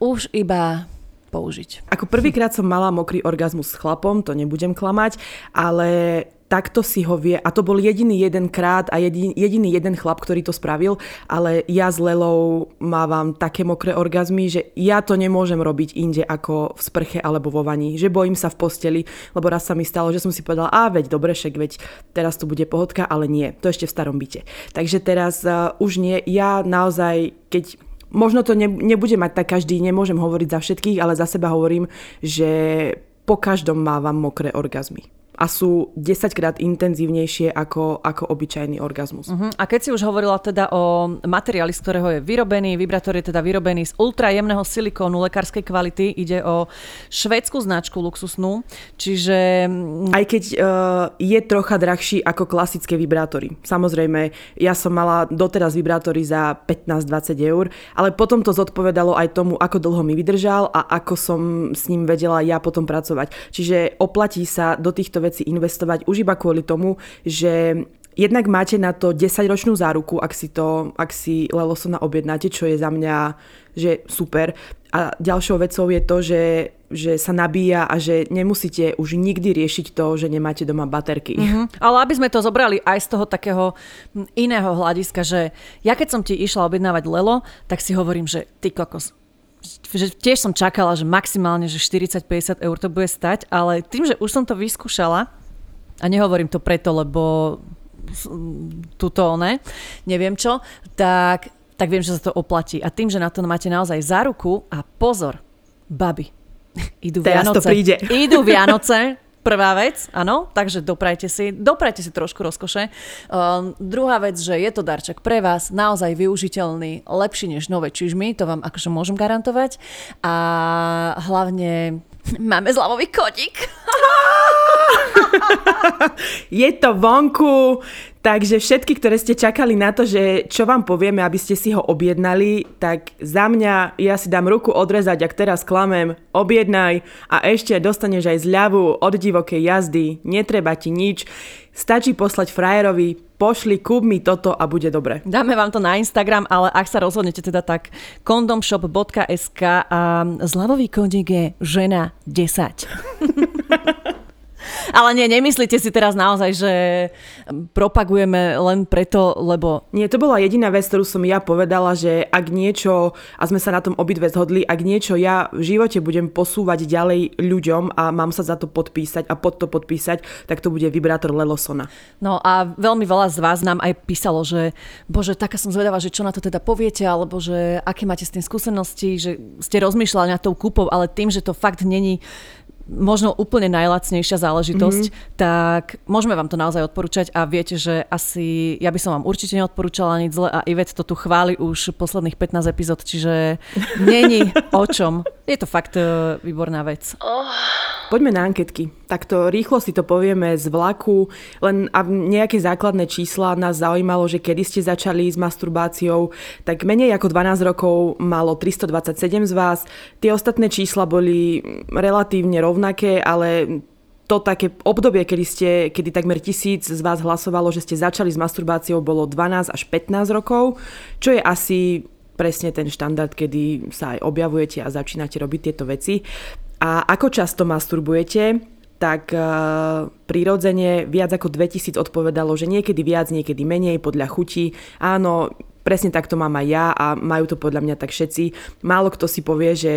Už iba použiť. Ako prvýkrát som mala mokrý orgazmus s chlapom, to nebudem klamať, ale takto si ho vie, a to bol jediný jeden krát a jediný, jediný jeden chlap, ktorý to spravil, ale ja s Lelou mávam také mokré orgazmy, že ja to nemôžem robiť inde ako v sprche alebo vo vani, že bojím sa v posteli, lebo raz sa mi stalo, že som si povedala, a veď dobre, však veď teraz tu bude pohodka, ale nie, to ešte v starom byte. Takže teraz uh, už nie, ja naozaj, keď možno to ne, nebude mať tak každý, nemôžem hovoriť za všetkých, ale za seba hovorím, že po každom mávam mokré orgazmy a sú 10 krát intenzívnejšie ako, ako obyčajný orgazmus. Uh-huh. A keď si už hovorila teda o materiáli, z ktorého je vyrobený, vibrátor je teda vyrobený z ultrajemného silikónu lekárskej kvality, ide o švédsku značku luxusnú, čiže... Aj keď uh, je trocha drahší ako klasické vibrátory. Samozrejme, ja som mala doteraz vibrátory za 15-20 eur, ale potom to zodpovedalo aj tomu, ako dlho mi vydržal a ako som s ním vedela ja potom pracovať. Čiže oplatí sa do týchto veci investovať už iba kvôli tomu, že jednak máte na to 10-ročnú záruku, ak si to, ak si Lelosona objednáte, čo je za mňa že super. A ďalšou vecou je to, že, že sa nabíja a že nemusíte už nikdy riešiť to, že nemáte doma baterky. Mm-hmm. Ale aby sme to zobrali aj z toho takého iného hľadiska, že ja keď som ti išla objednávať Lelo, tak si hovorím, že ty kokos, že tiež som čakala, že maximálne, že 40-50 eur to bude stať, ale tým, že už som to vyskúšala, a nehovorím to preto, lebo tuto ne, neviem čo, tak, tak viem, že sa to oplatí. A tým, že na to máte naozaj záruku a pozor, baby, idú Teraz Vianoce. to príde. Idú Vianoce, Prvá vec, áno, takže doprajte si, doprajte si trošku rozkoše. Um, druhá vec, že je to darček pre vás, naozaj využiteľný, lepší než nové čižmy, to vám akože môžem garantovať. A hlavne máme zľavový kodík. je to vonku, Takže všetky, ktoré ste čakali na to, že čo vám povieme, aby ste si ho objednali, tak za mňa ja si dám ruku odrezať, ak teraz klamem, objednaj a ešte dostaneš aj zľavu od divokej jazdy, netreba ti nič, stačí poslať frajerovi, pošli, kúp mi toto a bude dobre. Dáme vám to na Instagram, ale ak sa rozhodnete teda tak kondomshop.sk a zľavový kódik je žena 10. Ale nie, nemyslíte si teraz naozaj, že propagujeme len preto, lebo... Nie, to bola jediná vec, ktorú som ja povedala, že ak niečo, a sme sa na tom obidve zhodli, ak niečo ja v živote budem posúvať ďalej ľuďom a mám sa za to podpísať a pod to podpísať, tak to bude vibrátor Lelosona. No a veľmi veľa z vás nám aj písalo, že bože, taká som zvedavá, že čo na to teda poviete, alebo že aké máte s tým skúsenosti, že ste rozmýšľali nad tou kúpou, ale tým, že to fakt není možno úplne najlacnejšia záležitosť, mm-hmm. tak môžeme vám to naozaj odporúčať a viete, že asi ja by som vám určite neodporúčala nič zle a Ivet to tu chváli už posledných 15 epizód, čiže není o čom. Je to fakt uh, výborná vec. Oh. Poďme na anketky. Takto rýchlo si to povieme z vlaku, len a nejaké základné čísla nás zaujímalo, že kedy ste začali s masturbáciou, tak menej ako 12 rokov malo 327 z vás. Tie ostatné čísla boli relatívne rovnaké, ale to také obdobie, kedy, ste, kedy takmer tisíc z vás hlasovalo, že ste začali s masturbáciou, bolo 12 až 15 rokov, čo je asi presne ten štandard, kedy sa aj objavujete a začínate robiť tieto veci. A ako často masturbujete, tak uh, prirodzene viac ako 2000 odpovedalo, že niekedy viac, niekedy menej, podľa chutí. Áno, presne takto mám aj ja a majú to podľa mňa tak všetci. Málo kto si povie, že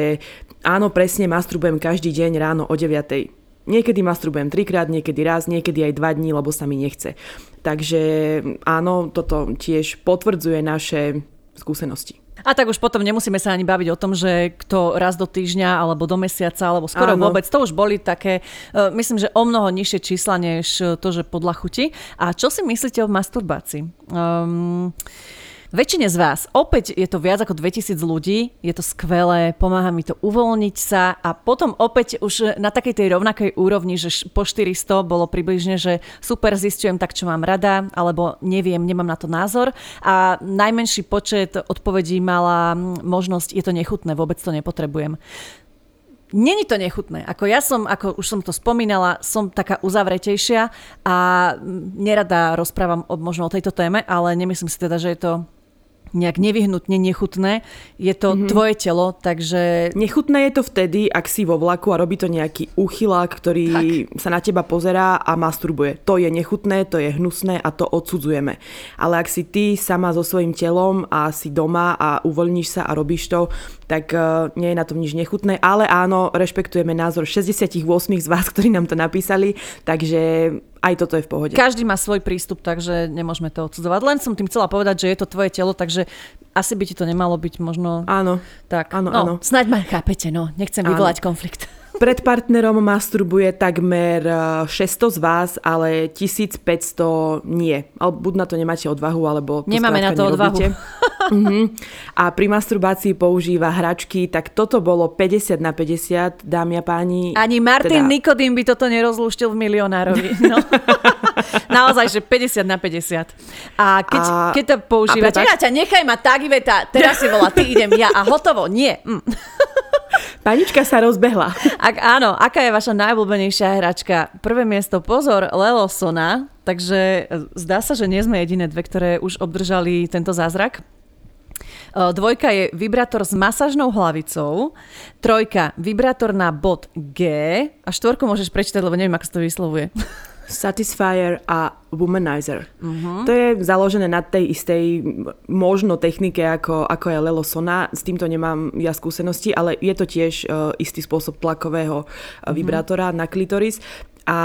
áno, presne masturbujem každý deň ráno o 9. Niekedy masturbujem trikrát, niekedy raz, niekedy aj dva dní, lebo sa mi nechce. Takže áno, toto tiež potvrdzuje naše skúsenosti. A tak už potom nemusíme sa ani baviť o tom, že kto raz do týždňa alebo do mesiaca alebo skoro Áno. vôbec, to už boli také, uh, myslím, že o mnoho nižšie čísla než to, že podľa chuti. A čo si myslíte o masturbácii? Um, Väčšine z vás, opäť je to viac ako 2000 ľudí, je to skvelé, pomáha mi to uvoľniť sa a potom opäť už na takej tej rovnakej úrovni, že po 400 bolo približne, že super zistujem tak, čo mám rada, alebo neviem, nemám na to názor a najmenší počet odpovedí mala možnosť, je to nechutné, vôbec to nepotrebujem. Není to nechutné. Ako ja som, ako už som to spomínala, som taká uzavretejšia a nerada rozprávam o, možno o tejto téme, ale nemyslím si teda, že je to nejak nevyhnutne nechutné. Je to mm-hmm. tvoje telo, takže... Nechutné je to vtedy, ak si vo vlaku a robí to nejaký uchylák, ktorý tak. sa na teba pozerá a masturbuje. To je nechutné, to je hnusné a to odsudzujeme. Ale ak si ty sama so svojím telom a si doma a uvoľníš sa a robíš to, tak uh, nie je na tom nič nechutné. Ale áno, rešpektujeme názor 68 z vás, ktorí nám to napísali, takže aj toto je v pohode. Každý má svoj prístup, takže nemôžeme to odsudzovať. Len som tým chcela povedať, že je to tvoje telo, takže asi by ti to nemalo byť možno... Áno. Tak, áno, no, áno. Snaď ma chápete, no. Nechcem áno. vyvolať konflikt. Pred partnerom masturbuje takmer 600 eh, z vás, ale 1500 nie. Buď na to nemáte odvahu, alebo to Nemáme na to nerobíte. odvahu. uh-huh. A pri masturbácii používa hračky, tak toto bolo 50 na 50, dámy a páni. Ani Martin teda... Nikodým by toto nerozlúštil v milionárovi. No. Naozaj, že 50 na 50. A keď, a, keď to používate... A ťa, nechaj ma tak, Iveta, teraz si volá, ty idem ja a hotovo. Nie. Mm. Panička sa rozbehla. Ak áno, aká je vaša najobľúbenejšia hračka? Prvé miesto, pozor, Lelosona. Takže e, zdá sa, že nie sme jediné dve, ktoré už obdržali tento zázrak. E, dvojka je vibrátor s masážnou hlavicou, trojka vibrátor na bod G a štvorku môžeš prečítať, lebo neviem, ako sa to vyslovuje. Satisfier a Womanizer. Uh-huh. To je založené na tej istej možno technike ako, ako je Lelosona. S týmto nemám ja skúsenosti, ale je to tiež uh, istý spôsob tlakového uh, vibrátora uh-huh. na klitoris. A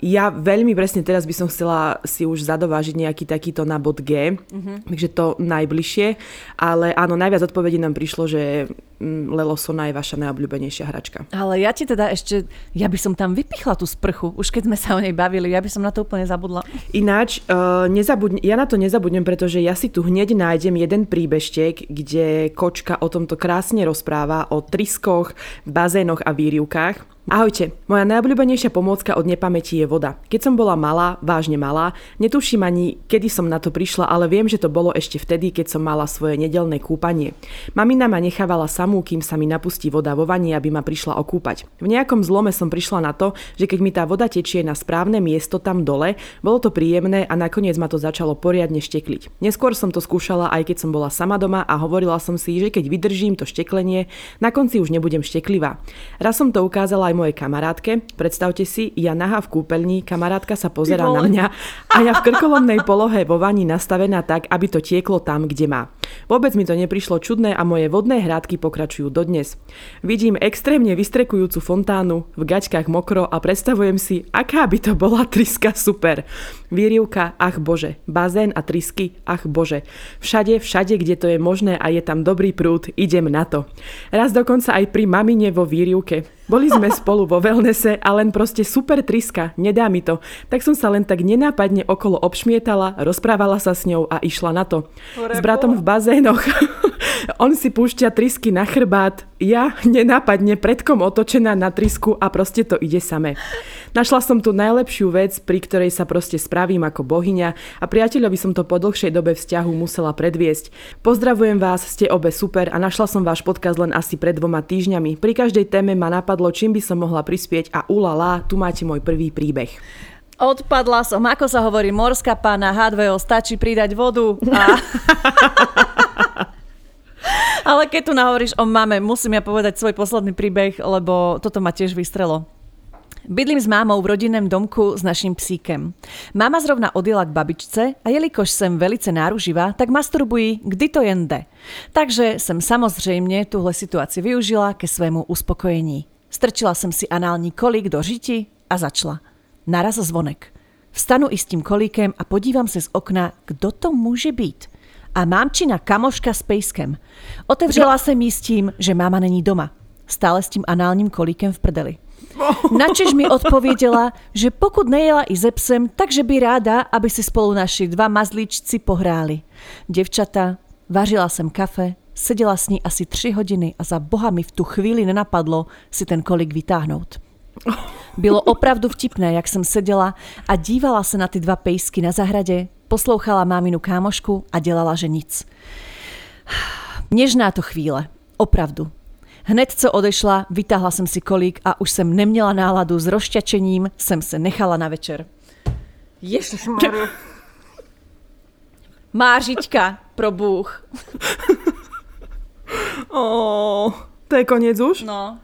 ja veľmi presne teraz by som chcela si už zadovážiť nejaký takýto na bod G, uh-huh. takže to najbližšie. Ale áno, najviac odpovedí nám prišlo, že mm, Lelosona je vaša najobľúbenejšia hračka. Ale ja ti teda ešte, ja by som tam vypichla tú sprchu, už keď sme sa o nej bavili, ja by som na to úplne zabudla. Ináč, uh, nezabudne, ja na to nezabudnem, pretože ja si tu hneď nájdem jeden príbeštek, kde kočka o tomto krásne rozpráva, o triskoch, bazénoch a výrivkách. Ahojte, moja najobľúbenejšia pomôcka od nepamäti je voda. Keď som bola malá, vážne malá, netuším ani, kedy som na to prišla, ale viem, že to bolo ešte vtedy, keď som mala svoje nedelné kúpanie. Mamina ma nechávala samú, kým sa mi napustí voda vo vani, aby ma prišla okúpať. V nejakom zlome som prišla na to, že keď mi tá voda tečie na správne miesto tam dole, bolo to príjemné a nakoniec ma to začalo poriadne štekliť. Neskôr som to skúšala aj keď som bola sama doma a hovorila som si, že keď vydržím to šteklenie, na konci už nebudem šteklivá. Raz som to ukázala aj mojej kamarátke. Predstavte si, ja nahá v kúpeľni, kamarátka sa pozerá na mňa a ja v krkolomnej polohe vo vani nastavená tak, aby to tieklo tam, kde má. Vôbec mi to neprišlo čudné a moje vodné hrádky pokračujú dodnes. Vidím extrémne vystrekujúcu fontánu, v gaťkách mokro a predstavujem si, aká by to bola triska super. Výrivka, ach bože, bazén a trisky, ach bože. Všade, všade, kde to je možné a je tam dobrý prúd, idem na to. Raz dokonca aj pri mamine vo výrivke. Boli sme spolu vo wellnesse a len proste super triska, nedá mi to. Tak som sa len tak nenápadne okolo obšmietala, rozprávala sa s ňou a išla na to. S bratom v bazénoch. On si púšťa trisky na chrbát, ja nenápadne predkom otočená na trisku a proste to ide samé. Našla som tu najlepšiu vec, pri ktorej sa proste spravím ako bohyňa a priateľovi som to po dlhšej dobe vzťahu musela predviesť. Pozdravujem vás, ste obe super a našla som váš podcast len asi pred dvoma týždňami. Pri každej téme ma napadlo, čím by som mohla prispieť a ulala, tu máte môj prvý príbeh. Odpadla som, ako sa hovorí, morská pána H2O, stačí pridať vodu. A... Ale keď tu nahovoríš o mame, musím ja povedať svoj posledný príbeh, lebo toto ma tiež vystrelo. Bydlím s mámou v rodinnom domku s našim psíkem. Mama zrovna odjela k babičce a jelikož sem velice náruživá, tak masturbují, kdy to jen jde. Takže jsem samozřejmě tuhle situaci využila ke svému uspokojení. Strčila jsem si anální kolík do řiti a začala. Naraz zvonek. Vstanu i s tím kolíkem a podívám se z okna, kdo to může být. a mámčina kamoška s pejskem. Otevřela jsem jí s tím, že máma není doma. Stále s tím análním kolíkem v prdeli. Načež mi odpověděla, že pokud nejela i ze psem, takže by ráda, aby si spolu naši dva mazlíčci pohráli. Devčata, vařila jsem kafe, seděla s ní asi tři hodiny a za boha mi v tu chvíli nenapadlo si ten kolik vytáhnout. Bylo opravdu vtipné, jak jsem seděla a dívala se na ty dva pejsky na zahradě, poslouchala máminu kámošku a dělala, že nic. Nežná to chvíle, opravdu. Hned co odešla, vytáhla jsem si kolík a už jsem neměla náladu s rozšťačením, jsem se nechala na večer. Ježišmarja. Mářička, pro Bůh. oh, to je koniec už? No.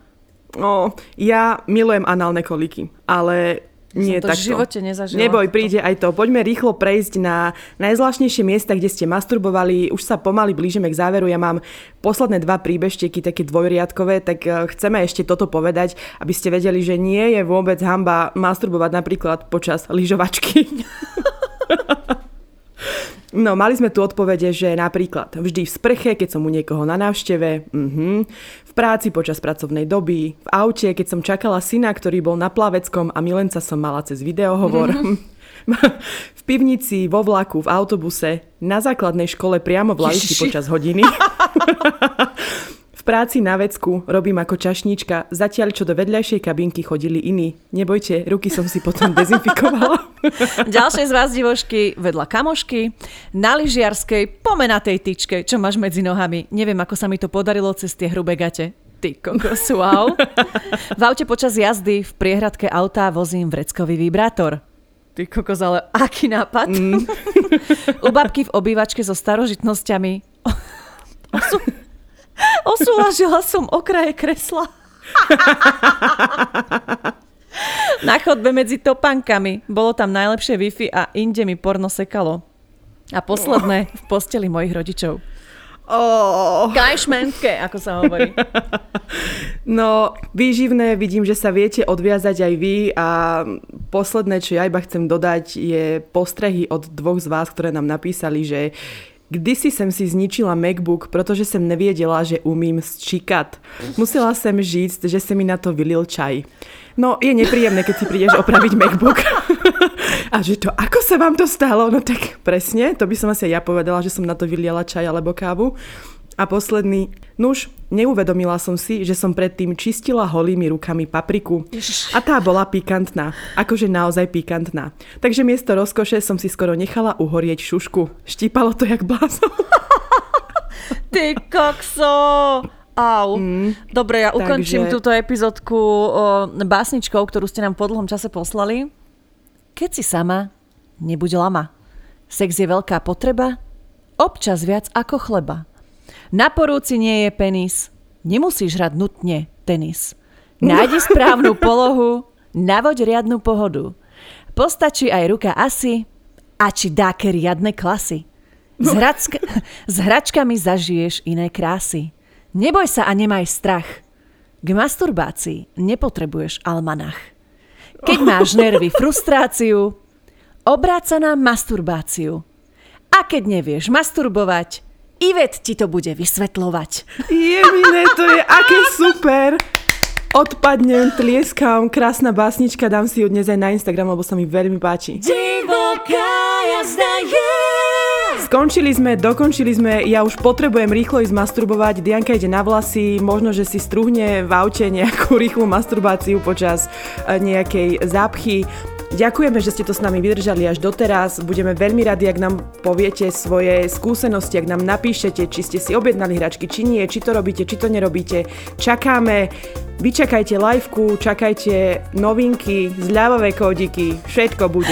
Oh, ja milujem análne koliky, ale nie som to takto. v živote nezažila. Neboj, príde aj to. Poďme rýchlo prejsť na najzvláštnejšie miesta, kde ste masturbovali. Už sa pomaly blížime k záveru. Ja mám posledné dva príbešteky, také dvojriadkové, tak eh, chceme ešte toto povedať, aby ste vedeli, že nie je vôbec hamba masturbovať napríklad počas lyžovačky. No, mali sme tu odpovede, že napríklad vždy v sprche, keď som u niekoho na návšteve, uh-huh, v práci počas pracovnej doby, v aute, keď som čakala syna, ktorý bol na plaveckom a milenca som mala cez videohovor. v pivnici, vo vlaku, v autobuse, na základnej škole priamo v lavici počas hodiny. práci na vecku robím ako čašníčka, zatiaľ čo do vedľajšej kabinky chodili iní. Nebojte, ruky som si potom dezinfikovala. Ďalšie z vás divošky vedľa kamošky, na lyžiarskej pomenatej tyčke, čo máš medzi nohami. Neviem, ako sa mi to podarilo cez tie hrubé gate. Ty kokos, wow. V aute počas jazdy v priehradke auta vozím vreckový vibrátor. Ty kokos, ale aký nápad. Mm. U babky v obývačke so starožitnosťami. Osúlažila som okraje kresla. Na chodbe medzi topankami. Bolo tam najlepšie Wi-Fi a inde mi porno sekalo. A posledné v posteli mojich rodičov. Oh. Ako sa hovorí. No, výživné, vidím, že sa viete odviazať aj vy a posledné, čo ja iba chcem dodať, je postrehy od dvoch z vás, ktoré nám napísali, že Kdysi jsem si zničila MacBook, protože jsem nevěděla, že umím sčíkat. Musela jsem říct, že se mi na to vylil čaj. No, je nepríjemné, keď si prídeš opraviť MacBook. A že to, ako sa vám to stalo? No tak presne, to by som asi ja povedala, že som na to vyliala čaj alebo kávu. A posledný, nuž, neuvedomila som si, že som predtým čistila holými rukami papriku. A tá bola pikantná, akože naozaj pikantná. Takže miesto rozkoše som si skoro nechala uhorieť šušku. Štípalo to jak blázon. Ty kokso! Au. Mm, Dobre, ja ukončím takže... túto epizódku básničkou, ktorú ste nám po dlhom čase poslali. Keď si sama, nebuď lama. Sex je veľká potreba, občas viac ako chleba. Na porúci nie je penis. Nemusíš hrať nutne tenis. Nájdi správnu polohu, navoď riadnu pohodu. Postačí aj ruka asi a či dáke riadne klasy. S, hračka, s hračkami zažiješ iné krásy. Neboj sa a nemaj strach. K masturbácii nepotrebuješ almanach. Keď máš nervy, frustráciu, obráť sa na masturbáciu. A keď nevieš masturbovať, Ivet ti to bude vysvetľovať. Jemine, to je aké super. Odpadnem, tlieskam, krásna básnička, dám si ju dnes aj na Instagram, lebo sa mi veľmi páči. Divoká jazda je. Skončili sme, dokončili sme, ja už potrebujem rýchlo ísť masturbovať, Dianka ide na vlasy, možno, že si struhne v aute nejakú rýchlu masturbáciu počas eh, nejakej zápchy. Ďakujeme, že ste to s nami vydržali až doteraz. Budeme veľmi radi, ak nám poviete svoje skúsenosti, ak nám napíšete, či ste si objednali hračky, či nie, či to robíte, či to nerobíte. Čakáme. Vyčakajte liveku, čakajte novinky, zľavové kódiky, všetko bude.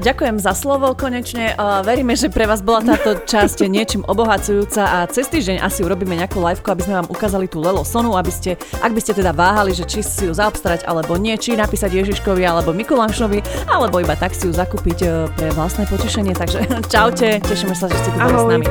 Ďakujem za slovo konečne. Veríme, že pre vás bola táto časť niečím obohacujúca a cez týždeň asi urobíme nejakú liveku, aby sme vám ukázali tú Lelo Sonu, aby ste, ak by ste teda váhali, že či si ju zaobstarať alebo nie, či napísať Ježiškovi alebo Mikulášovi, alebo iba tak si ju zakúpiť pre vlastné potešenie. Takže čaute, tešíme sa, že ste tu boli s nami.